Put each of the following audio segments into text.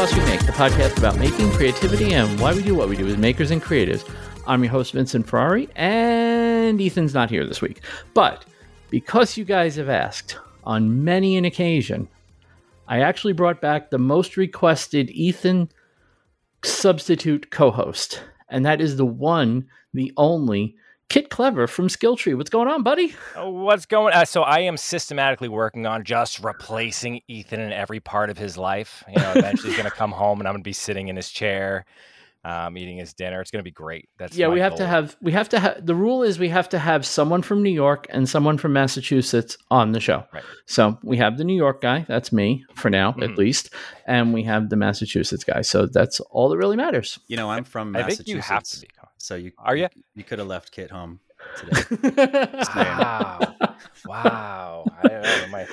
We Make, the podcast about making, creativity, and why we do what we do as makers and creatives. I'm your host, Vincent Ferrari, and Ethan's not here this week. But because you guys have asked on many an occasion, I actually brought back the most requested Ethan substitute co host, and that is the one, the only Kit Clever from Skilltree. What's going on, buddy? Oh, what's going on? Uh, so I am systematically working on just replacing Ethan in every part of his life. You know, eventually he's going to come home and I'm going to be sitting in his chair, um, eating his dinner. It's going to be great. That's yeah. We have goal. to have we have to have the rule is we have to have someone from New York and someone from Massachusetts on the show. Right. So we have the New York guy. That's me for now, mm-hmm. at least, and we have the Massachusetts guy. So that's all that really matters. You know, I'm from I Massachusetts. think you have to be. So you are you? You could have left Kit home today. wow! wow! I don't. My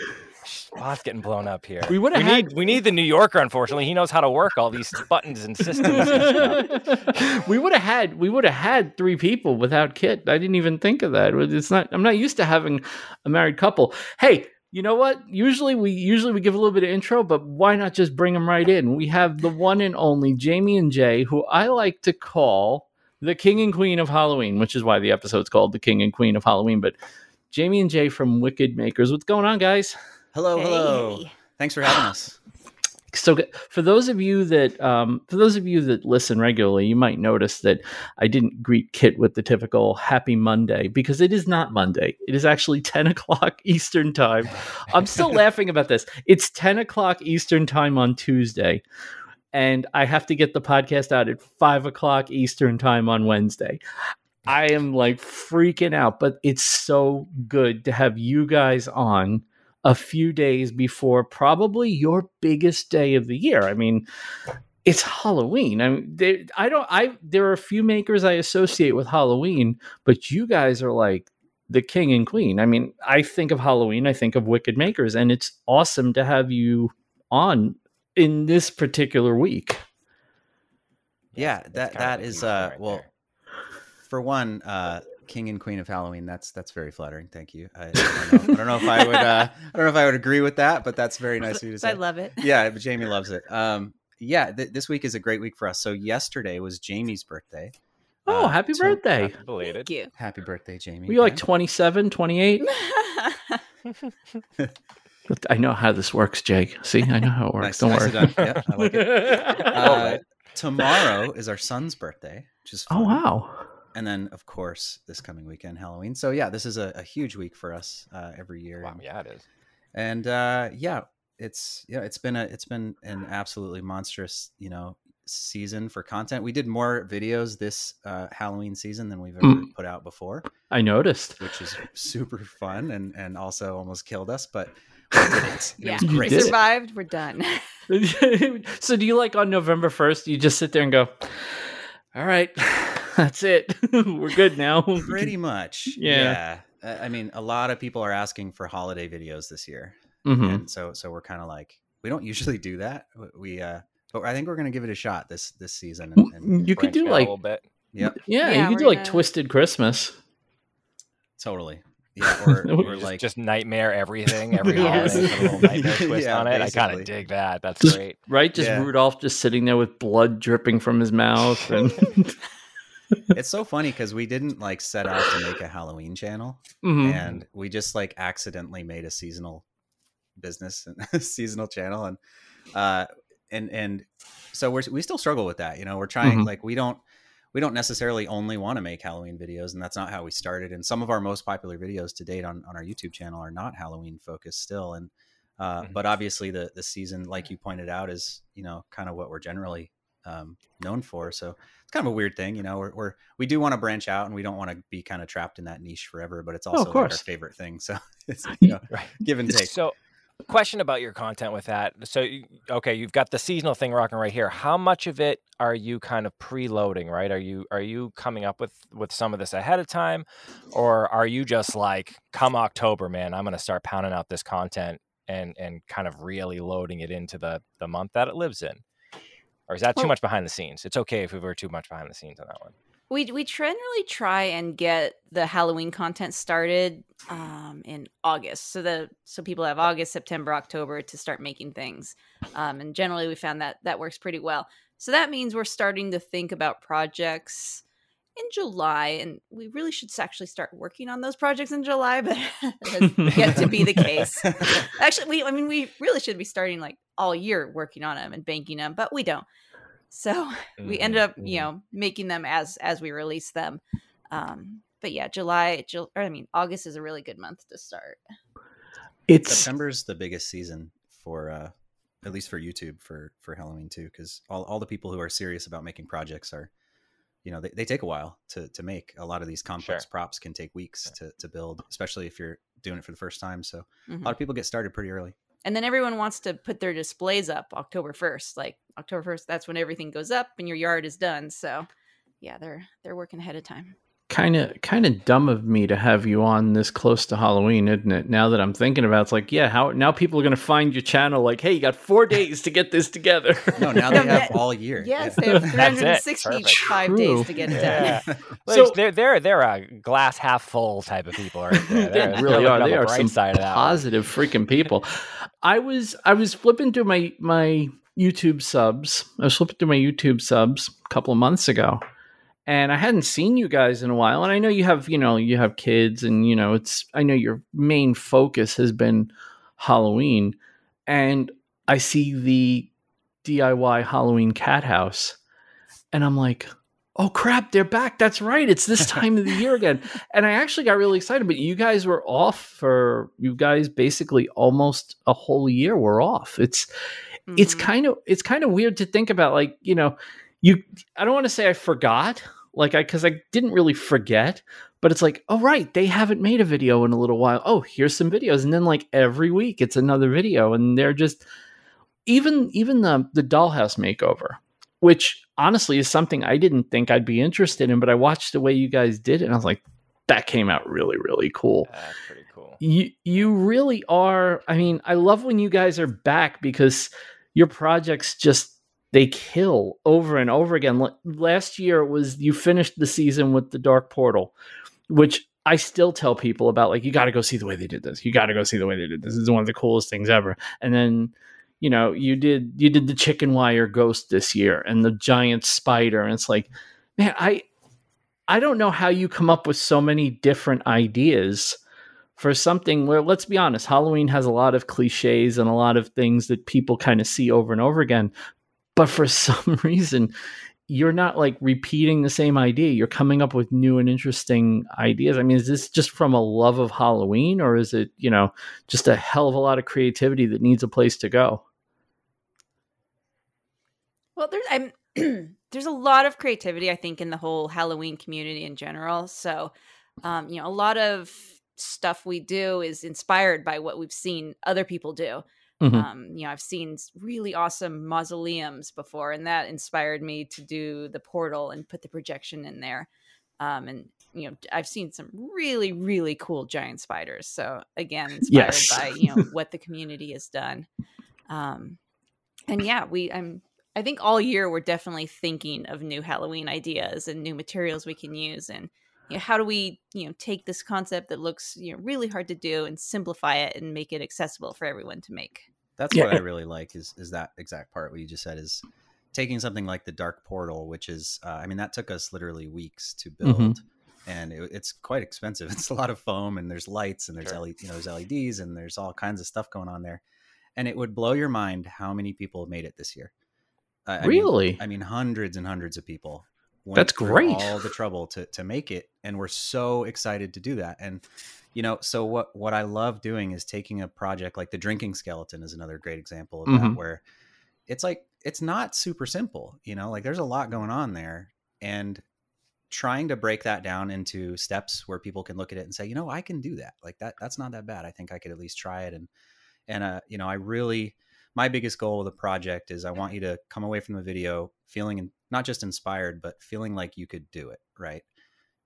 spot's getting blown up here. We would have had... need we need the New Yorker. Unfortunately, he knows how to work all these buttons and systems. And we would have had we would have had three people without Kit. I didn't even think of that. It's not. I'm not used to having a married couple. Hey, you know what? Usually we usually we give a little bit of intro, but why not just bring them right in? We have the one and only Jamie and Jay, who I like to call the king and queen of Halloween, which is why the episode's called the king and queen of Halloween. But Jamie and Jay from Wicked Makers, what's going on, guys? Hello, hey. hello. Thanks for having us. So, for those of you that um, for those of you that listen regularly, you might notice that I didn't greet Kit with the typical "Happy Monday" because it is not Monday. It is actually ten o'clock Eastern time. I'm still laughing about this. It's ten o'clock Eastern time on Tuesday, and I have to get the podcast out at five o'clock Eastern time on Wednesday. I am like freaking out, but it's so good to have you guys on a few days before probably your biggest day of the year. I mean, it's Halloween. I mean, I don't. I there are a few makers I associate with Halloween, but you guys are like the king and queen. I mean, I think of Halloween, I think of Wicked Makers, and it's awesome to have you on in this particular week. Yeah, that that is uh right well there. for one, uh King and Queen of Halloween. That's that's very flattering. Thank you. I, I, don't, know, I don't, know, if I would. Uh, I don't know if I would agree with that, but that's very nice of you to say. I love it. Yeah, Jamie loves it. Um, yeah, th- this week is a great week for us. So yesterday was Jamie's birthday. Oh, uh, happy birthday! Happy belated. Thank you. Happy birthday, Jamie. Were you like 27, 28? I know how this works, Jake. See, I know how it works. nice, Don't worry. Yeah, I like it. Uh, tomorrow is our son's birthday, which is oh, fun. oh wow. And then, of course, this coming weekend, Halloween. So yeah, this is a, a huge week for us uh, every year. Wow, yeah, it is. And uh, yeah, it's yeah, it's been a it's been an absolutely monstrous you know season for content. We did more videos this uh, Halloween season than we've ever mm. put out before. I noticed, which is super fun and and also almost killed us, but it. yeah, we survived. We're done. so, do you like on November first? You just sit there and go, "All right, that's it. We're good now." Pretty much. Yeah. yeah. I mean, a lot of people are asking for holiday videos this year, mm-hmm. and so so we're kind of like we don't usually do that. We uh, but I think we're gonna give it a shot this this season. And, and you could do like a little bit. Yep. Yeah, yeah you could do like gonna... Twisted Christmas. Totally. Yeah, or, or just, like just nightmare everything, every holiday, a little nightmare twist yeah, on it. Basically. I kind of dig that. That's just, great, right? Just yeah. Rudolph just sitting there with blood dripping from his mouth, and it's so funny because we didn't like set out to make a Halloween channel, mm-hmm. and we just like accidentally made a seasonal business and seasonal channel, and uh, and and so we're we still struggle with that. You know, we're trying mm-hmm. like we don't we don't necessarily only want to make Halloween videos, and that's not how we started. And some of our most popular videos to date on, on our YouTube channel are not Halloween focused still. And uh, mm-hmm. but obviously the the season, like you pointed out, is you know kind of what we're generally um, known for. So it's kind of a weird thing, you know. We're, we're we do want to branch out, and we don't want to be kind of trapped in that niche forever. But it's also oh, like our favorite thing. So it's you know right. give and take. So question about your content with that. So, okay, you've got the seasonal thing rocking right here. How much of it are you kind of preloading? Right? Are you are you coming up with with some of this ahead of time, or are you just like, come October, man, I'm going to start pounding out this content and and kind of really loading it into the the month that it lives in? Or is that too well, much behind the scenes? It's okay if we were too much behind the scenes on that one. We we generally try and get the Halloween content started. Um, in August. So the so people have August, September, October to start making things, um, and generally we found that that works pretty well. So that means we're starting to think about projects in July, and we really should actually start working on those projects in July, but yet to be the case. actually, we I mean we really should be starting like all year working on them and banking them, but we don't. So mm-hmm. we ended up, you mm-hmm. know, making them as as we release them. Um, but yeah, July, July, or I mean, August is a really good month to start. It's September's the biggest season for, uh, at least for YouTube for for Halloween too, because all all the people who are serious about making projects are, you know, they, they take a while to to make. A lot of these complex sure. props can take weeks to to build, especially if you're doing it for the first time. So mm-hmm. a lot of mm-hmm. people get started pretty early. And then everyone wants to put their displays up October 1st. Like October 1st, that's when everything goes up and your yard is done. So yeah, they're they're working ahead of time kind of kind of dumb of me to have you on this close to Halloween, isn't it? Now that I'm thinking about it, it's like, yeah, how now people are going to find your channel like, hey, you got four days to get this together. no, now they have all year. Yes, yeah. they have 365 days to get it yeah. done. so they're they're they're a glass half full type of people, right? They're, they really are. They are some positive freaking people. I was I was flipping through my my YouTube subs. I was flipping through my YouTube subs a couple of months ago and I hadn't seen you guys in a while. And I know you have, you know, you have kids, and you know, it's. I know your main focus has been Halloween, and I see the DIY Halloween cat house, and I'm like, oh crap, they're back. That's right. It's this time of the year again. And I actually got really excited, but you guys were off for you guys basically almost a whole year were off. It's mm-hmm. it's kind of it's kind of weird to think about like, you know, you I don't want to say I forgot like I because I didn't really forget, but it's like, oh right, they haven't made a video in a little while. Oh, here's some videos, and then like every week it's another video, and they're just even even the the dollhouse makeover, which honestly is something I didn't think I'd be interested in, but I watched the way you guys did it, and I was like, that came out really really cool. That's pretty cool. You you really are. I mean, I love when you guys are back because your projects just they kill over and over again. Last year it was you finished the season with the Dark Portal, which I still tell people about. Like you got to go see the way they did this. You got to go see the way they did this. This is one of the coolest things ever. And then you know you did you did the chicken wire ghost this year and the giant spider, and it's like, man, I I don't know how you come up with so many different ideas for something where let's be honest halloween has a lot of cliches and a lot of things that people kind of see over and over again but for some reason you're not like repeating the same idea. You're coming up with new and interesting ideas. I mean is this just from a love of halloween or is it you know just a hell of a lot of creativity that needs a place to go? Well there's i'm there's a lot of creativity i think in the whole halloween community in general. So um, you know a lot of stuff we do is inspired by what we've seen other people do Mm-hmm. Um, you know, I've seen really awesome mausoleums before, and that inspired me to do the portal and put the projection in there. Um, and you know, I've seen some really, really cool giant spiders. So again, inspired yes. by you know what the community has done. Um, and yeah, we I'm I think all year we're definitely thinking of new Halloween ideas and new materials we can use and you know, how do we you know take this concept that looks you know really hard to do and simplify it and make it accessible for everyone to make that's yeah. what i really like is is that exact part what you just said is taking something like the dark portal which is uh, i mean that took us literally weeks to mm-hmm. build mm-hmm. and it, it's quite expensive it's a lot of foam and there's lights and there's sure. LED, you know there's leds and there's all kinds of stuff going on there and it would blow your mind how many people made it this year uh, really mean, I mean hundreds and hundreds of people that's great. all the trouble to to make it and we're so excited to do that and you know so what what i love doing is taking a project like the drinking skeleton is another great example of mm-hmm. that where it's like it's not super simple you know like there's a lot going on there and trying to break that down into steps where people can look at it and say you know i can do that. Like that that's not that bad. I think i could at least try it and and uh you know i really my biggest goal with the project is I want you to come away from the video feeling not just inspired, but feeling like you could do it, right?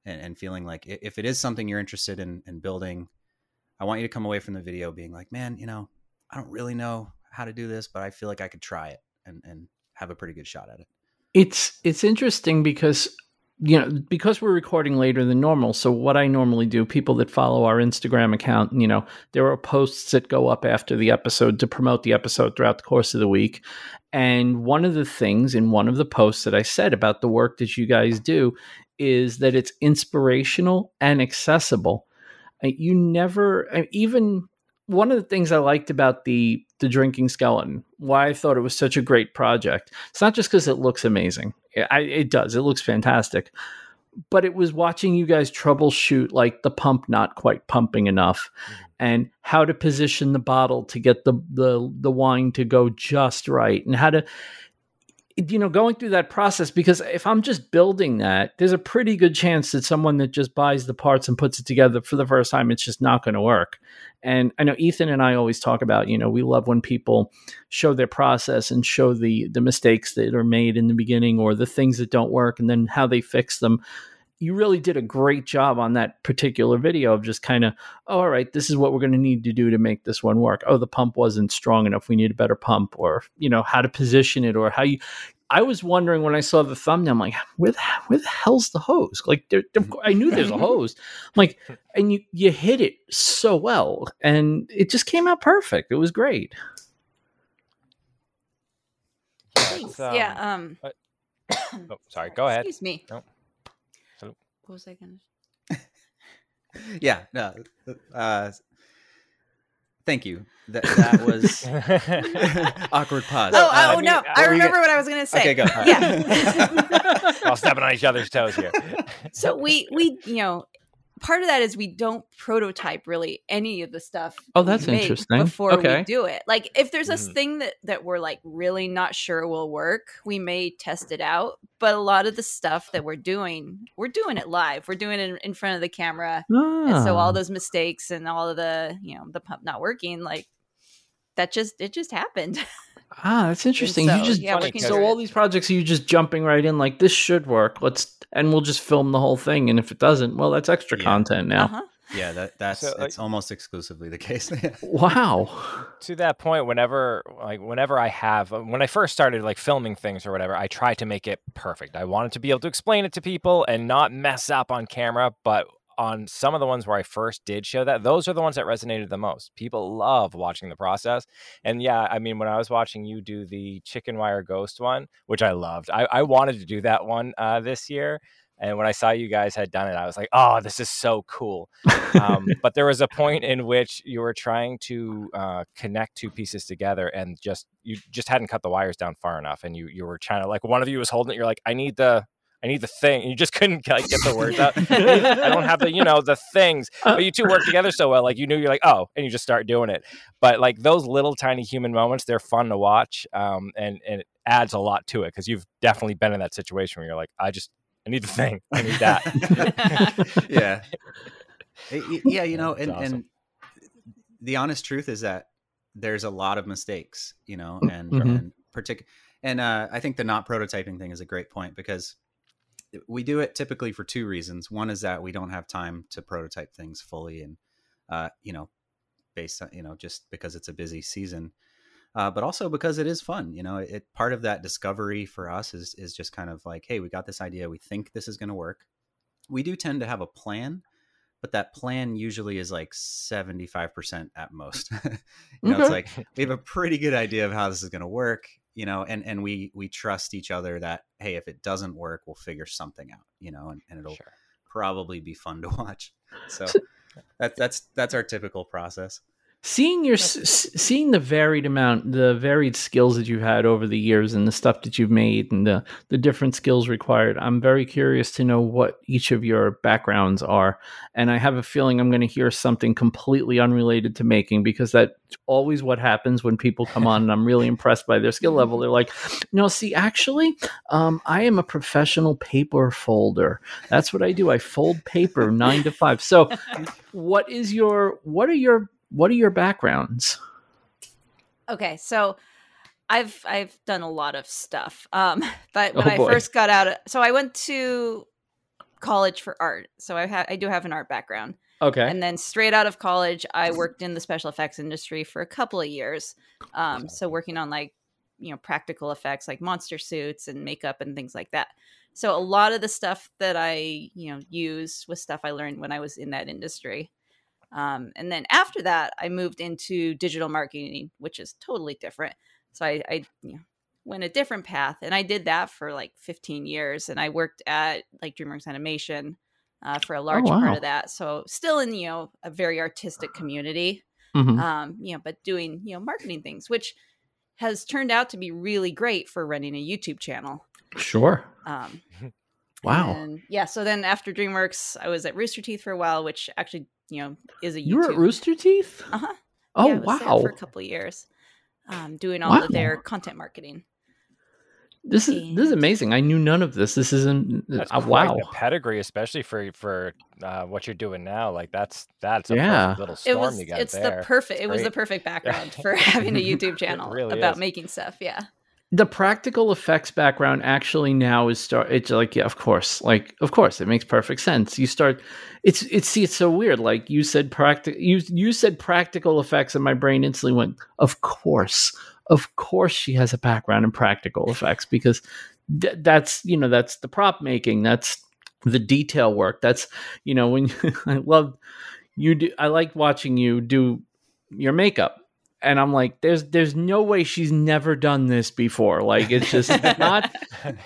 And, and feeling like if it is something you're interested in, in building, I want you to come away from the video being like, man, you know, I don't really know how to do this, but I feel like I could try it and, and have a pretty good shot at it. It's it's interesting because you know, because we're recording later than normal. So what I normally do, people that follow our Instagram account, you know, there are posts that go up after the episode to promote the episode throughout the course of the week. And one of the things in one of the posts that I said about the work that you guys do is that it's inspirational and accessible. Uh, you never even one of the things I liked about the the drinking skeleton, why I thought it was such a great project. It's not just because it looks amazing. I, it does. It looks fantastic. But it was watching you guys troubleshoot like the pump not quite pumping enough, mm-hmm. and how to position the bottle to get the the the wine to go just right, and how to you know going through that process because if i'm just building that there's a pretty good chance that someone that just buys the parts and puts it together for the first time it's just not going to work and i know ethan and i always talk about you know we love when people show their process and show the the mistakes that are made in the beginning or the things that don't work and then how they fix them you really did a great job on that particular video of just kind of, oh, all right, this is what we're going to need to do to make this one work. Oh, the pump wasn't strong enough. We need a better pump, or you know how to position it, or how you. I was wondering when I saw the thumbnail, I'm like, where the, where the hell's the hose? Like, there, there, I knew there's a hose. I'm like, and you you hit it so well, and it just came out perfect. It was great. Thanks. Um, yeah. Um. oh, sorry. Go ahead. Excuse me. No what was I gonna? yeah. No. Uh, thank you. That that was awkward pause. Oh, uh, oh no! I remember what I was gonna say. Okay, go. Yeah. While stepping on each other's toes here. so we we you know part of that is we don't prototype really any of the stuff. Oh, that's interesting. Before okay. we do it, like if there's a mm-hmm. thing that that we're like really not sure will work, we may test it out. But a lot of the stuff that we're doing, we're doing it live. We're doing it in front of the camera, ah. and so all ah. those mistakes and all of the you know the pump not working, like that just it just happened. Ah, that's interesting. So, you just yeah, so all these projects are you just jumping right in like this should work. Let's and we'll just film the whole thing. And if it doesn't, well, that's extra yeah. content now. Uh-huh. Yeah, that that's so, it's almost exclusively the case. wow. To that point, whenever like whenever I have when I first started like filming things or whatever, I try to make it perfect. I wanted to be able to explain it to people and not mess up on camera, but on some of the ones where I first did show that, those are the ones that resonated the most. People love watching the process. And yeah, I mean, when I was watching you do the chicken wire ghost one, which I loved, I, I wanted to do that one uh, this year. And when I saw you guys had done it, I was like, oh, this is so cool. Um, but there was a point in which you were trying to uh, connect two pieces together and just, you just hadn't cut the wires down far enough. And you, you were trying to, like, one of you was holding it. You're like, I need the, I need the thing. And you just couldn't like, get the words out. I don't have the, you know, the things. But you two work together so well. Like you knew you're like, oh, and you just start doing it. But like those little tiny human moments, they're fun to watch. Um, and, and it adds a lot to it because you've definitely been in that situation where you're like, I just, I need the thing. I need that. yeah. Yeah. You know, and, awesome. and the honest truth is that there's a lot of mistakes, you know, and, mm-hmm. and particular, and uh, I think the not prototyping thing is a great point because we do it typically for two reasons. One is that we don't have time to prototype things fully, and uh, you know, based on you know just because it's a busy season, uh, but also because it is fun. You know, it part of that discovery for us is is just kind of like, hey, we got this idea, we think this is going to work. We do tend to have a plan, but that plan usually is like 75% at most. you know, it's like we have a pretty good idea of how this is going to work you know and and we we trust each other that hey if it doesn't work we'll figure something out you know and, and it'll sure. probably be fun to watch so that's that's that's our typical process seeing your seeing the varied amount the varied skills that you've had over the years and the stuff that you've made and the the different skills required i'm very curious to know what each of your backgrounds are. And i have a feeling i'm going to hear something completely unrelated to making because that's always what happens when people come on and i'm really impressed by their skill level. They're like no see actually um, i am a professional paper folder. That's what i do. I fold paper nine to five. So what is your what are your what are your backgrounds? Okay, so I've I've done a lot of stuff. Um, but when oh I first got out, of, so I went to college for art. So I have I do have an art background. Okay. And then straight out of college, I worked in the special effects industry for a couple of years. Um, so working on like you know practical effects like monster suits and makeup and things like that. So a lot of the stuff that I, you know, use was stuff I learned when I was in that industry. Um, and then after that, I moved into digital marketing, which is totally different. So I, I you know, went a different path, and I did that for like 15 years. And I worked at like DreamWorks Animation uh, for a oh, large oh, wow. part of that. So still in you know a very artistic community, mm-hmm. um, you know, but doing you know marketing things, which has turned out to be really great for running a YouTube channel. Sure. Um, wow. And yeah. So then after DreamWorks, I was at Rooster Teeth for a while, which actually, you know, is a YouTube. You were at Rooster Teeth? Uh huh. Oh, yeah, wow. for a couple of years, um, doing all wow. of their content marketing. This is this is amazing. I knew none of this. This isn't uh, wow. pedigree, especially for for uh, what you're doing now. Like that's that's a yeah. little storm it was, you got It's there. the perfect. It's it was the perfect background for having a YouTube channel really about is. making stuff. Yeah. The practical effects background actually now is start. It's like yeah, of course, like of course, it makes perfect sense. You start. It's it's see, it's so weird. Like you said, practical. You you said practical effects, and my brain instantly went, of course of course she has a background in practical effects because th- that's you know that's the prop making that's the detail work that's you know when i love you do i like watching you do your makeup and i'm like there's there's no way she's never done this before like it's just not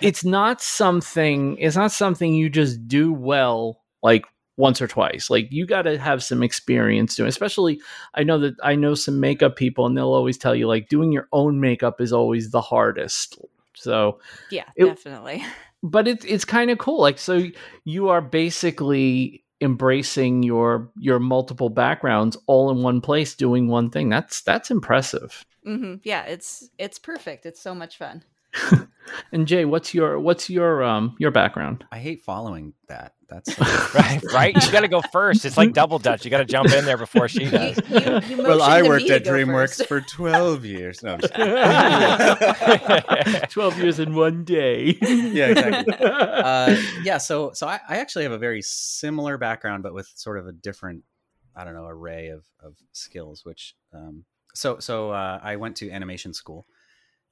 it's not something it's not something you just do well like once or twice. Like you got to have some experience doing. Especially, I know that I know some makeup people, and they'll always tell you like doing your own makeup is always the hardest. So yeah, it, definitely. But it's it's kind of cool. Like so, you are basically embracing your your multiple backgrounds all in one place, doing one thing. That's that's impressive. Mm-hmm. Yeah, it's it's perfect. It's so much fun. and Jay, what's your what's your um your background? I hate following that. That's right. Right. You got to go first. It's like double dutch. You got to jump in there before she does. You, you, you well, I worked at DreamWorks for twelve years. No, twelve years in one day. yeah, exactly. Uh, yeah. So, so I, I actually have a very similar background, but with sort of a different, I don't know, array of of skills. Which, um, so, so uh, I went to animation school,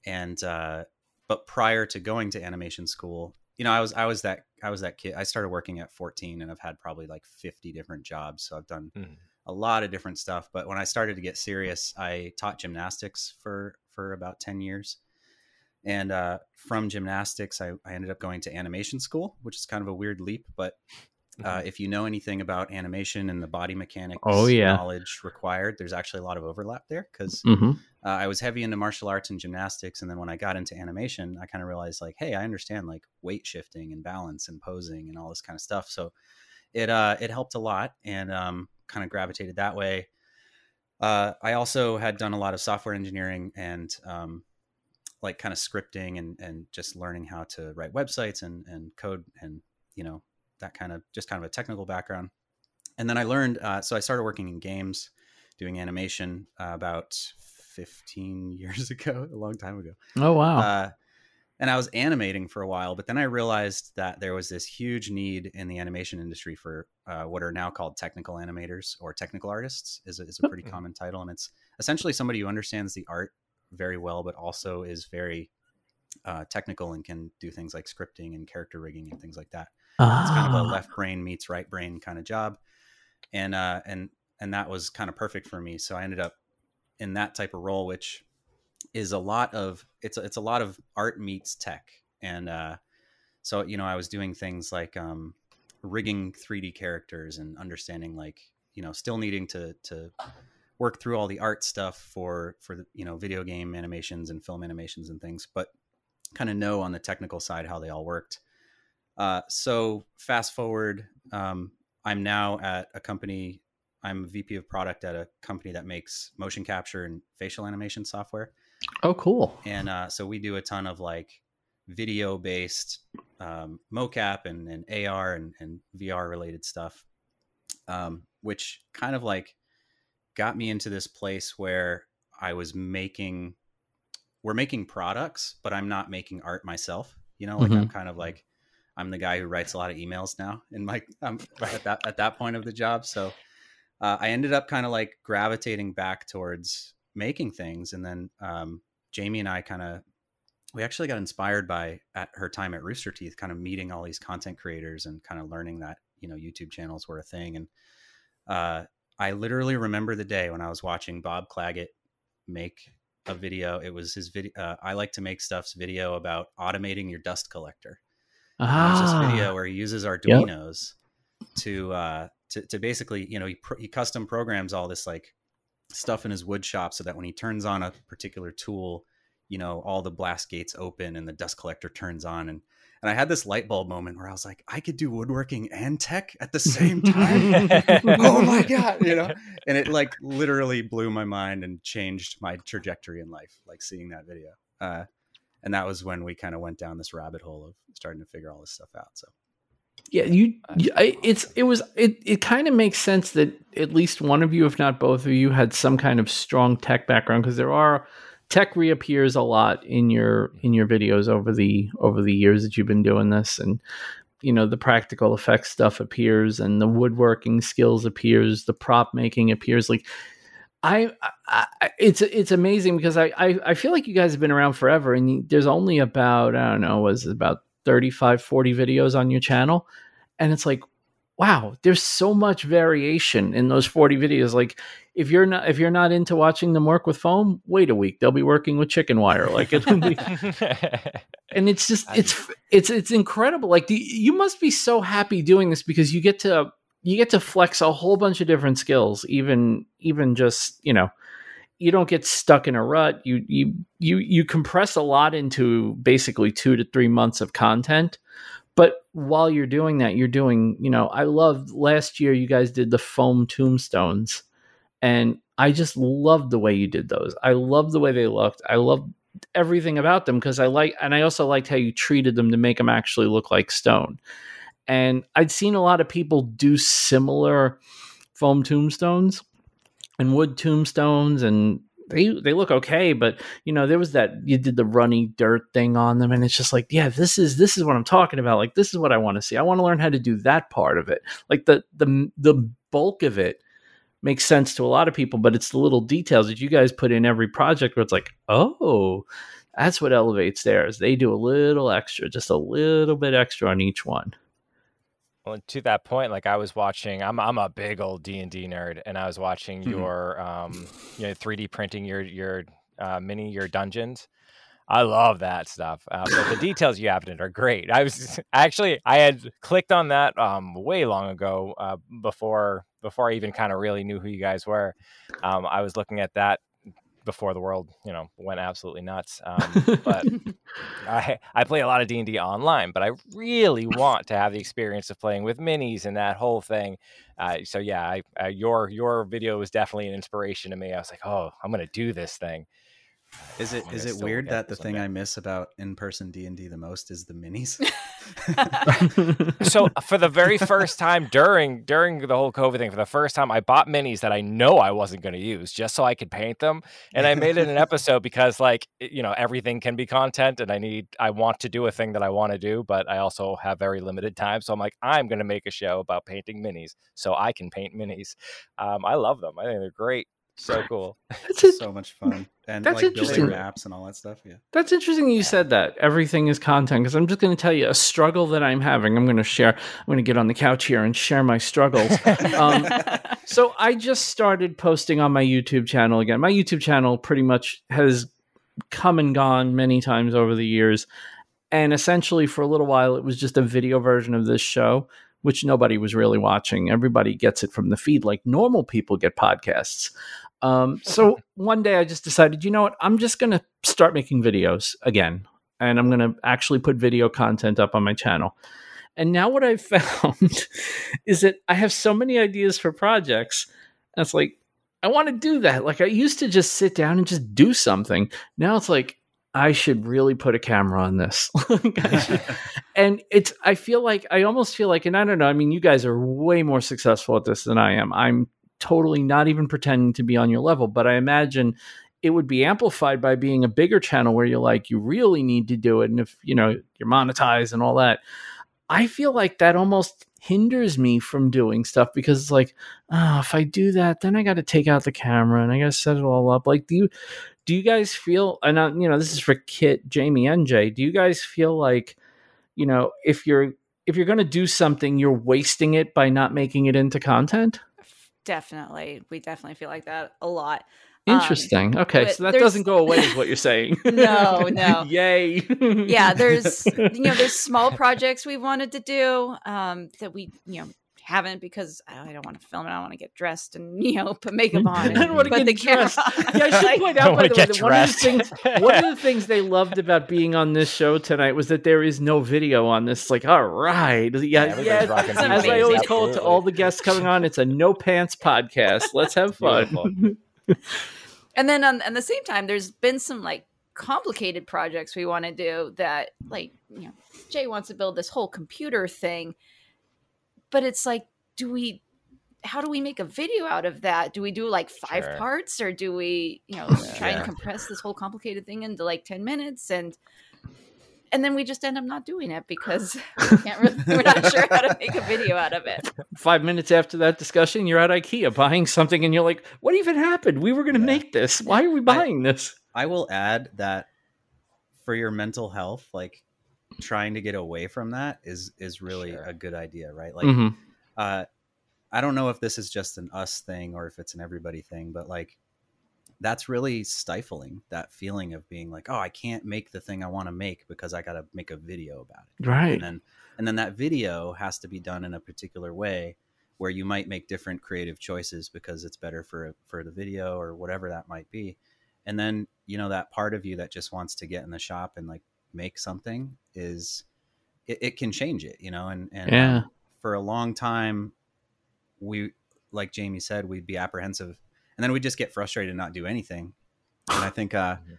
and uh, but prior to going to animation school, you know, I was I was that I was that kid. I started working at 14 and I've had probably like 50 different jobs. So I've done mm. a lot of different stuff. But when I started to get serious, I taught gymnastics for for about 10 years. And uh, from gymnastics, I, I ended up going to animation school, which is kind of a weird leap, but uh, mm-hmm. if you know anything about animation and the body mechanics oh, yeah. knowledge required, there's actually a lot of overlap there because mm-hmm. uh, I was heavy into martial arts and gymnastics. And then when I got into animation, I kind of realized like, hey, I understand like weight shifting and balance and posing and all this kind of stuff. So it, uh, it helped a lot and um, kind of gravitated that way. Uh, I also had done a lot of software engineering and um, like kind of scripting and, and just learning how to write websites and, and code and, you know, that kind of just kind of a technical background. And then I learned, uh, so I started working in games, doing animation uh, about 15 years ago, a long time ago. Oh, wow. Uh, and I was animating for a while, but then I realized that there was this huge need in the animation industry for uh, what are now called technical animators or technical artists is a, is a pretty common title. And it's essentially somebody who understands the art very well, but also is very uh, technical and can do things like scripting and character rigging and things like that. It's kind of a ah. left brain meets right brain kind of job, and uh, and and that was kind of perfect for me. So I ended up in that type of role, which is a lot of it's it's a lot of art meets tech, and uh, so you know I was doing things like um, rigging 3D characters and understanding like you know still needing to to work through all the art stuff for for the, you know video game animations and film animations and things, but kind of know on the technical side how they all worked. Uh, so fast forward, um, I'm now at a company. I'm a VP of product at a company that makes motion capture and facial animation software. Oh, cool! And uh, so we do a ton of like video based um, mocap and, and AR and, and VR related stuff, um, which kind of like got me into this place where I was making we're making products, but I'm not making art myself. You know, like mm-hmm. I'm kind of like I'm the guy who writes a lot of emails now, and like I'm at that at that point of the job. So uh, I ended up kind of like gravitating back towards making things, and then um, Jamie and I kind of we actually got inspired by at her time at Rooster Teeth, kind of meeting all these content creators and kind of learning that you know YouTube channels were a thing. And uh, I literally remember the day when I was watching Bob Clagett make a video. It was his video. Uh, I like to make stuff's video about automating your dust collector. Ah, There's this video where he uses Arduino's yep. to, uh, to to basically, you know, he he custom programs all this like stuff in his wood shop so that when he turns on a particular tool, you know, all the blast gates open and the dust collector turns on and and I had this light bulb moment where I was like, I could do woodworking and tech at the same time. oh my god, you know. And it like literally blew my mind and changed my trajectory in life, like seeing that video. Uh, and that was when we kind of went down this rabbit hole of starting to figure all this stuff out. So yeah, you, I, it's it was it it kind of makes sense that at least one of you, if not both of you, had some kind of strong tech background because there are tech reappears a lot in your in your videos over the over the years that you've been doing this and you know the practical effects stuff appears and the woodworking skills appears the prop making appears like I, I, it's it's amazing because I, I, I feel like you guys have been around forever and there's only about I don't know was about 35 40 videos on your channel and it's like wow there's so much variation in those 40 videos like if you're not if you're not into watching them work with foam, wait a week. They'll be working with chicken wire. Like it and it's just it's it's it's incredible. Like the, you must be so happy doing this because you get to you get to flex a whole bunch of different skills. Even even just you know you don't get stuck in a rut. You you you you compress a lot into basically two to three months of content. But while you're doing that, you're doing, you know, I love last year you guys did the foam tombstones and I just loved the way you did those. I loved the way they looked. I loved everything about them because I like, and I also liked how you treated them to make them actually look like stone. And I'd seen a lot of people do similar foam tombstones and wood tombstones, and they they look okay. But you know, there was that you did the runny dirt thing on them, and it's just like, yeah, this is this is what I'm talking about. Like this is what I want to see. I want to learn how to do that part of it. Like the the the bulk of it makes sense to a lot of people, but it's the little details that you guys put in every project where it's like, oh, that's what elevates theirs. They do a little extra, just a little bit extra on each one. Well, to that point, like I was watching, I'm I'm a big old D and D nerd, and I was watching mm-hmm. your um, you know, 3D printing your your uh, mini your dungeons. I love that stuff. Uh, but the details you have in it are great. I was actually I had clicked on that um, way long ago uh, before before I even kind of really knew who you guys were. Um, I was looking at that before the world, you know, went absolutely nuts. Um, but I I play a lot of D and D online, but I really want to have the experience of playing with minis and that whole thing. Uh, so yeah, I, uh, your your video was definitely an inspiration to me. I was like, oh, I'm gonna do this thing. Is it is it weird that the thing I miss about in person D and D the most is the minis? so for the very first time during during the whole COVID thing, for the first time, I bought minis that I know I wasn't going to use just so I could paint them, and I made it an episode because like you know everything can be content, and I need I want to do a thing that I want to do, but I also have very limited time, so I'm like I'm going to make a show about painting minis so I can paint minis. Um, I love them. I think they're great so cool. That's so much fun. And that's like interesting. building maps and all that stuff. Yeah. That's interesting you said that. Everything is content because I'm just going to tell you a struggle that I'm having. I'm going to share. I'm going to get on the couch here and share my struggles. um, so I just started posting on my YouTube channel again. My YouTube channel pretty much has come and gone many times over the years. And essentially, for a little while, it was just a video version of this show which nobody was really watching. Everybody gets it from the feed, like normal people get podcasts. Um, so one day I just decided, you know what? I'm just going to start making videos again. And I'm going to actually put video content up on my channel. And now what I've found is that I have so many ideas for projects. And it's like, I want to do that. Like I used to just sit down and just do something. Now it's like, I should really put a camera on this. and it's, I feel like, I almost feel like, and I don't know, I mean, you guys are way more successful at this than I am. I'm totally not even pretending to be on your level, but I imagine it would be amplified by being a bigger channel where you're like, you really need to do it. And if, you know, you're monetized and all that, I feel like that almost hinders me from doing stuff because it's like, oh, if I do that, then I got to take out the camera and I got to set it all up. Like, do you, do you guys feel and uh, you know this is for kit jamie and jay do you guys feel like you know if you're if you're going to do something you're wasting it by not making it into content? Definitely. We definitely feel like that a lot. Um, interesting. Um, okay so that doesn't go away is what you're saying. No no. Yay. Yeah there's you know there's small projects we wanted to do um that we you know haven't because I don't want to film it. I don't want to get dressed and you know put makeup on. And, I don't want to get the dressed. yeah, I should point out by the way that one of the things one of the things they loved about being on this show tonight was that there is no video on this. Like, all right, yeah, yeah. yeah as I always call it to all the guests coming on, it's a no pants podcast. Let's have fun. and then on at the same time, there's been some like complicated projects we want to do that like you know Jay wants to build this whole computer thing but it's like do we how do we make a video out of that do we do like five sure. parts or do we you know yeah. try and compress this whole complicated thing into like 10 minutes and and then we just end up not doing it because we can't really, we're not sure how to make a video out of it. Five minutes after that discussion, you're at IKEA buying something, and you're like, "What even happened? We were going to yeah. make this. Why are we buying I, this?" I will add that for your mental health, like trying to get away from that is is really sure. a good idea, right? Like, mm-hmm. uh, I don't know if this is just an us thing or if it's an everybody thing, but like that's really stifling that feeling of being like, oh, I can't make the thing I want to make because I got to make a video about it, right? And then and then that video has to be done in a particular way where you might make different creative choices because it's better for for the video or whatever that might be and then you know that part of you that just wants to get in the shop and like make something is it, it can change it, you know, and, and yeah. Um, for a long time, we, like Jamie said, we'd be apprehensive and then we'd just get frustrated and not do anything. And I think, uh, mm-hmm.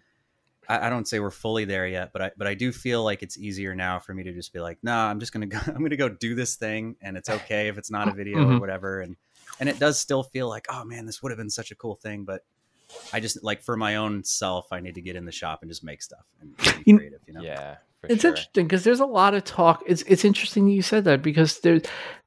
I, I, don't say we're fully there yet, but I, but I do feel like it's easier now for me to just be like, no, nah, I'm just going to go, I'm going to go do this thing. And it's okay if it's not a video mm-hmm. or whatever. And, and it does still feel like, oh man, this would have been such a cool thing, but I just like for my own self, I need to get in the shop and just make stuff and be creative. You know? Yeah. It's sure. interesting because there's a lot of talk. It's it's interesting you said that because there's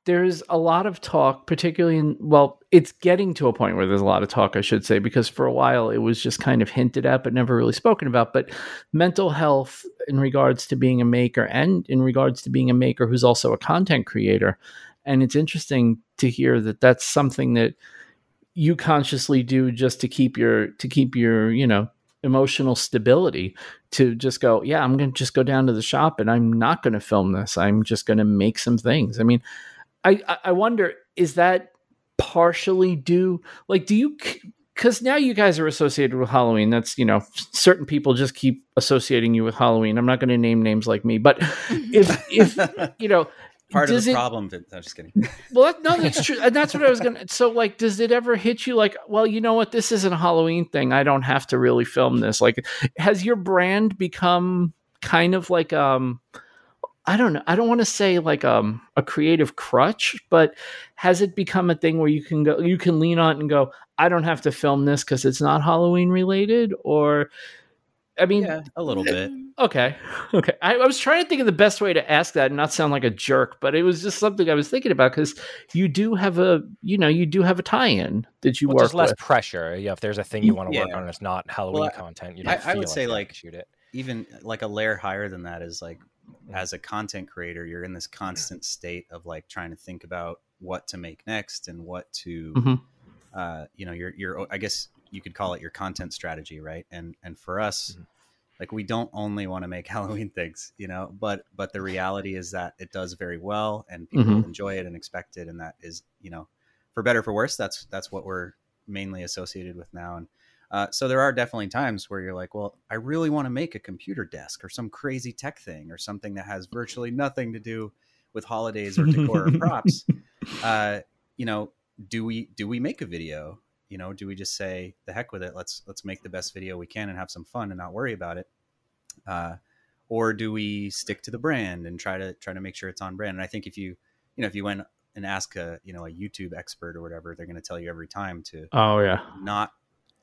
there's a lot of talk, particularly in well, it's getting to a point where there's a lot of talk, I should say, because for a while it was just kind of hinted at but never really spoken about. But mental health in regards to being a maker and in regards to being a maker who's also a content creator, and it's interesting to hear that that's something that you consciously do just to keep your to keep your you know emotional stability to just go yeah i'm going to just go down to the shop and i'm not going to film this. I'm just going to make some things. I mean i i wonder is that partially due like do you because now you guys are associated with halloween. That's you know certain people just keep associating you with halloween. I'm not going to name names like me but if if you know part of the it, problem. I'm just kidding. Well, no, that's true, and that's what I was gonna. So, like, does it ever hit you like, well, you know what? This isn't a Halloween thing. I don't have to really film this. Like, has your brand become kind of like um? I don't know. I don't want to say like um a creative crutch, but has it become a thing where you can go, you can lean on it and go, I don't have to film this because it's not Halloween related, or I mean, yeah, a little bit. Okay. Okay. I, I, was trying to think of the best way to ask that and not sound like a jerk, but it was just something I was thinking about because you do have a, you know, you do have a tie-in that you well, work There's less with. pressure. Yeah. If there's a thing you want to yeah. work on and it's not Halloween well, content, you don't I, I would like say like shoot it. Even like a layer higher than that is like, as a content creator, you're in this constant state of like trying to think about what to make next and what to, mm-hmm. uh, you know, your, your, I guess you could call it your content strategy. Right. And, and for us, mm-hmm like we don't only want to make halloween things you know but but the reality is that it does very well and people mm-hmm. enjoy it and expect it and that is you know for better for worse that's that's what we're mainly associated with now and uh, so there are definitely times where you're like well i really want to make a computer desk or some crazy tech thing or something that has virtually nothing to do with holidays or decor or props uh, you know do we do we make a video you know do we just say the heck with it let's let's make the best video we can and have some fun and not worry about it uh, or do we stick to the brand and try to try to make sure it's on brand? And i think if you you know if you went and ask a you know a youtube expert or whatever they're going to tell you every time to oh yeah. not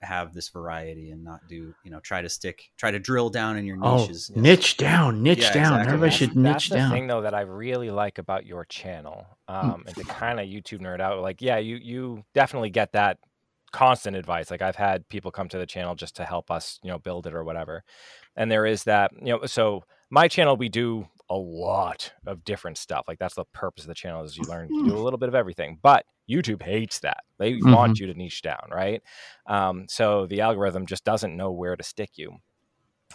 have this variety and not do you know try to stick try to drill down in your oh, niches. Oh, niche down niche yeah, down. exactly. everybody should niche that's down. the thing though that i really like about your channel um and to kind of youtube nerd out like yeah you you definitely get that constant advice. Like I've had people come to the channel just to help us, you know, build it or whatever. And there is that, you know, so my channel we do a lot of different stuff. Like that's the purpose of the channel is you learn to do a little bit of everything. But YouTube hates that. They mm-hmm. want you to niche down, right? Um, so the algorithm just doesn't know where to stick you.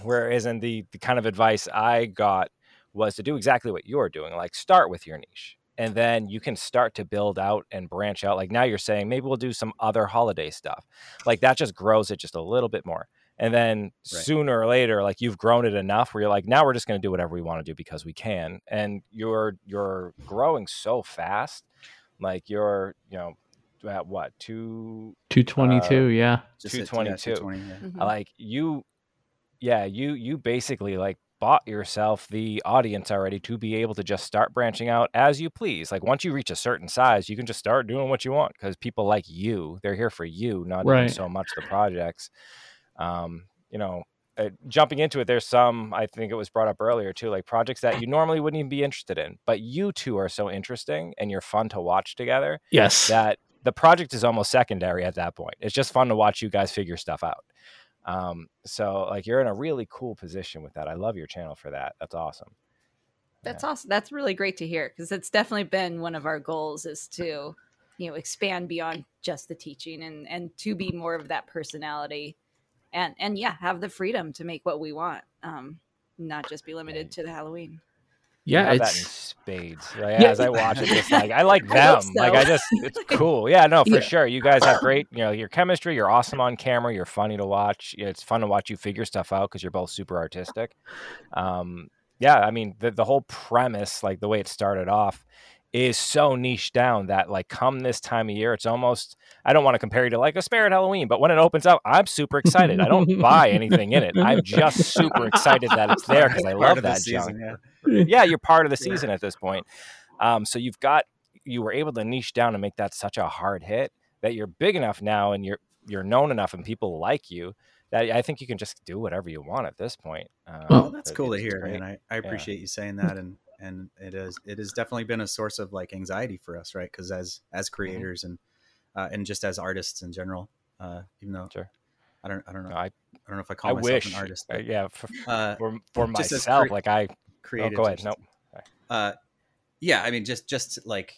Whereas in the the kind of advice I got was to do exactly what you're doing, like start with your niche. And then you can start to build out and branch out. Like now you're saying, maybe we'll do some other holiday stuff. Like that just grows it just a little bit more. And then right. sooner or later, like you've grown it enough where you're like, now we're just going to do whatever we want to do because we can. And you're you're growing so fast, like you're you know at what two two twenty two, uh, yeah, two twenty two. Mm-hmm. Like you, yeah, you you basically like bought yourself the audience already to be able to just start branching out as you please. Like once you reach a certain size, you can just start doing what you want because people like you. They're here for you, not right. so much the projects. Um, you know, uh, jumping into it, there's some I think it was brought up earlier too, like projects that you normally wouldn't even be interested in, but you two are so interesting and you're fun to watch together. Yes, that the project is almost secondary at that point. It's just fun to watch you guys figure stuff out. Um, so like you're in a really cool position with that. I love your channel for that. That's awesome. That's yeah. awesome. That's really great to hear because it's definitely been one of our goals is to, you know, expand beyond just the teaching and and to be more of that personality and and yeah, have the freedom to make what we want. Um, not just be limited to the Halloween. Yeah, it's that in spades. Like, yeah. As I watch it, just like I like them. I so. Like I just, it's cool. Yeah, no, for yeah. sure. You guys have great, you know, your chemistry. You're awesome on camera. You're funny to watch. It's fun to watch you figure stuff out because you're both super artistic. Um, yeah, I mean, the the whole premise, like the way it started off, is so niche down that like come this time of year, it's almost I don't want to compare you to like a Spirit Halloween, but when it opens up, I'm super excited. I don't buy anything in it. I'm just super excited that it's there because I love that junk. Yeah. yeah. you're part of the season at this point. Um, so you've got you were able to niche down and make that such a hard hit that you're big enough now and you're you're known enough and people like you that I think you can just do whatever you want at this point. Um, well, that's cool to hear, and I, I appreciate yeah. you saying that. And and it is it has definitely been a source of like anxiety for us, right? Because as as mm-hmm. creators mm-hmm. and uh, and just as artists in general, uh, even though sure. I don't I don't know I, I don't know if I call I myself wish, an artist. Uh, but, yeah, for, uh, for, for myself, cre- like I creative. Oh, go ahead. No. Uh, yeah, I mean, just just like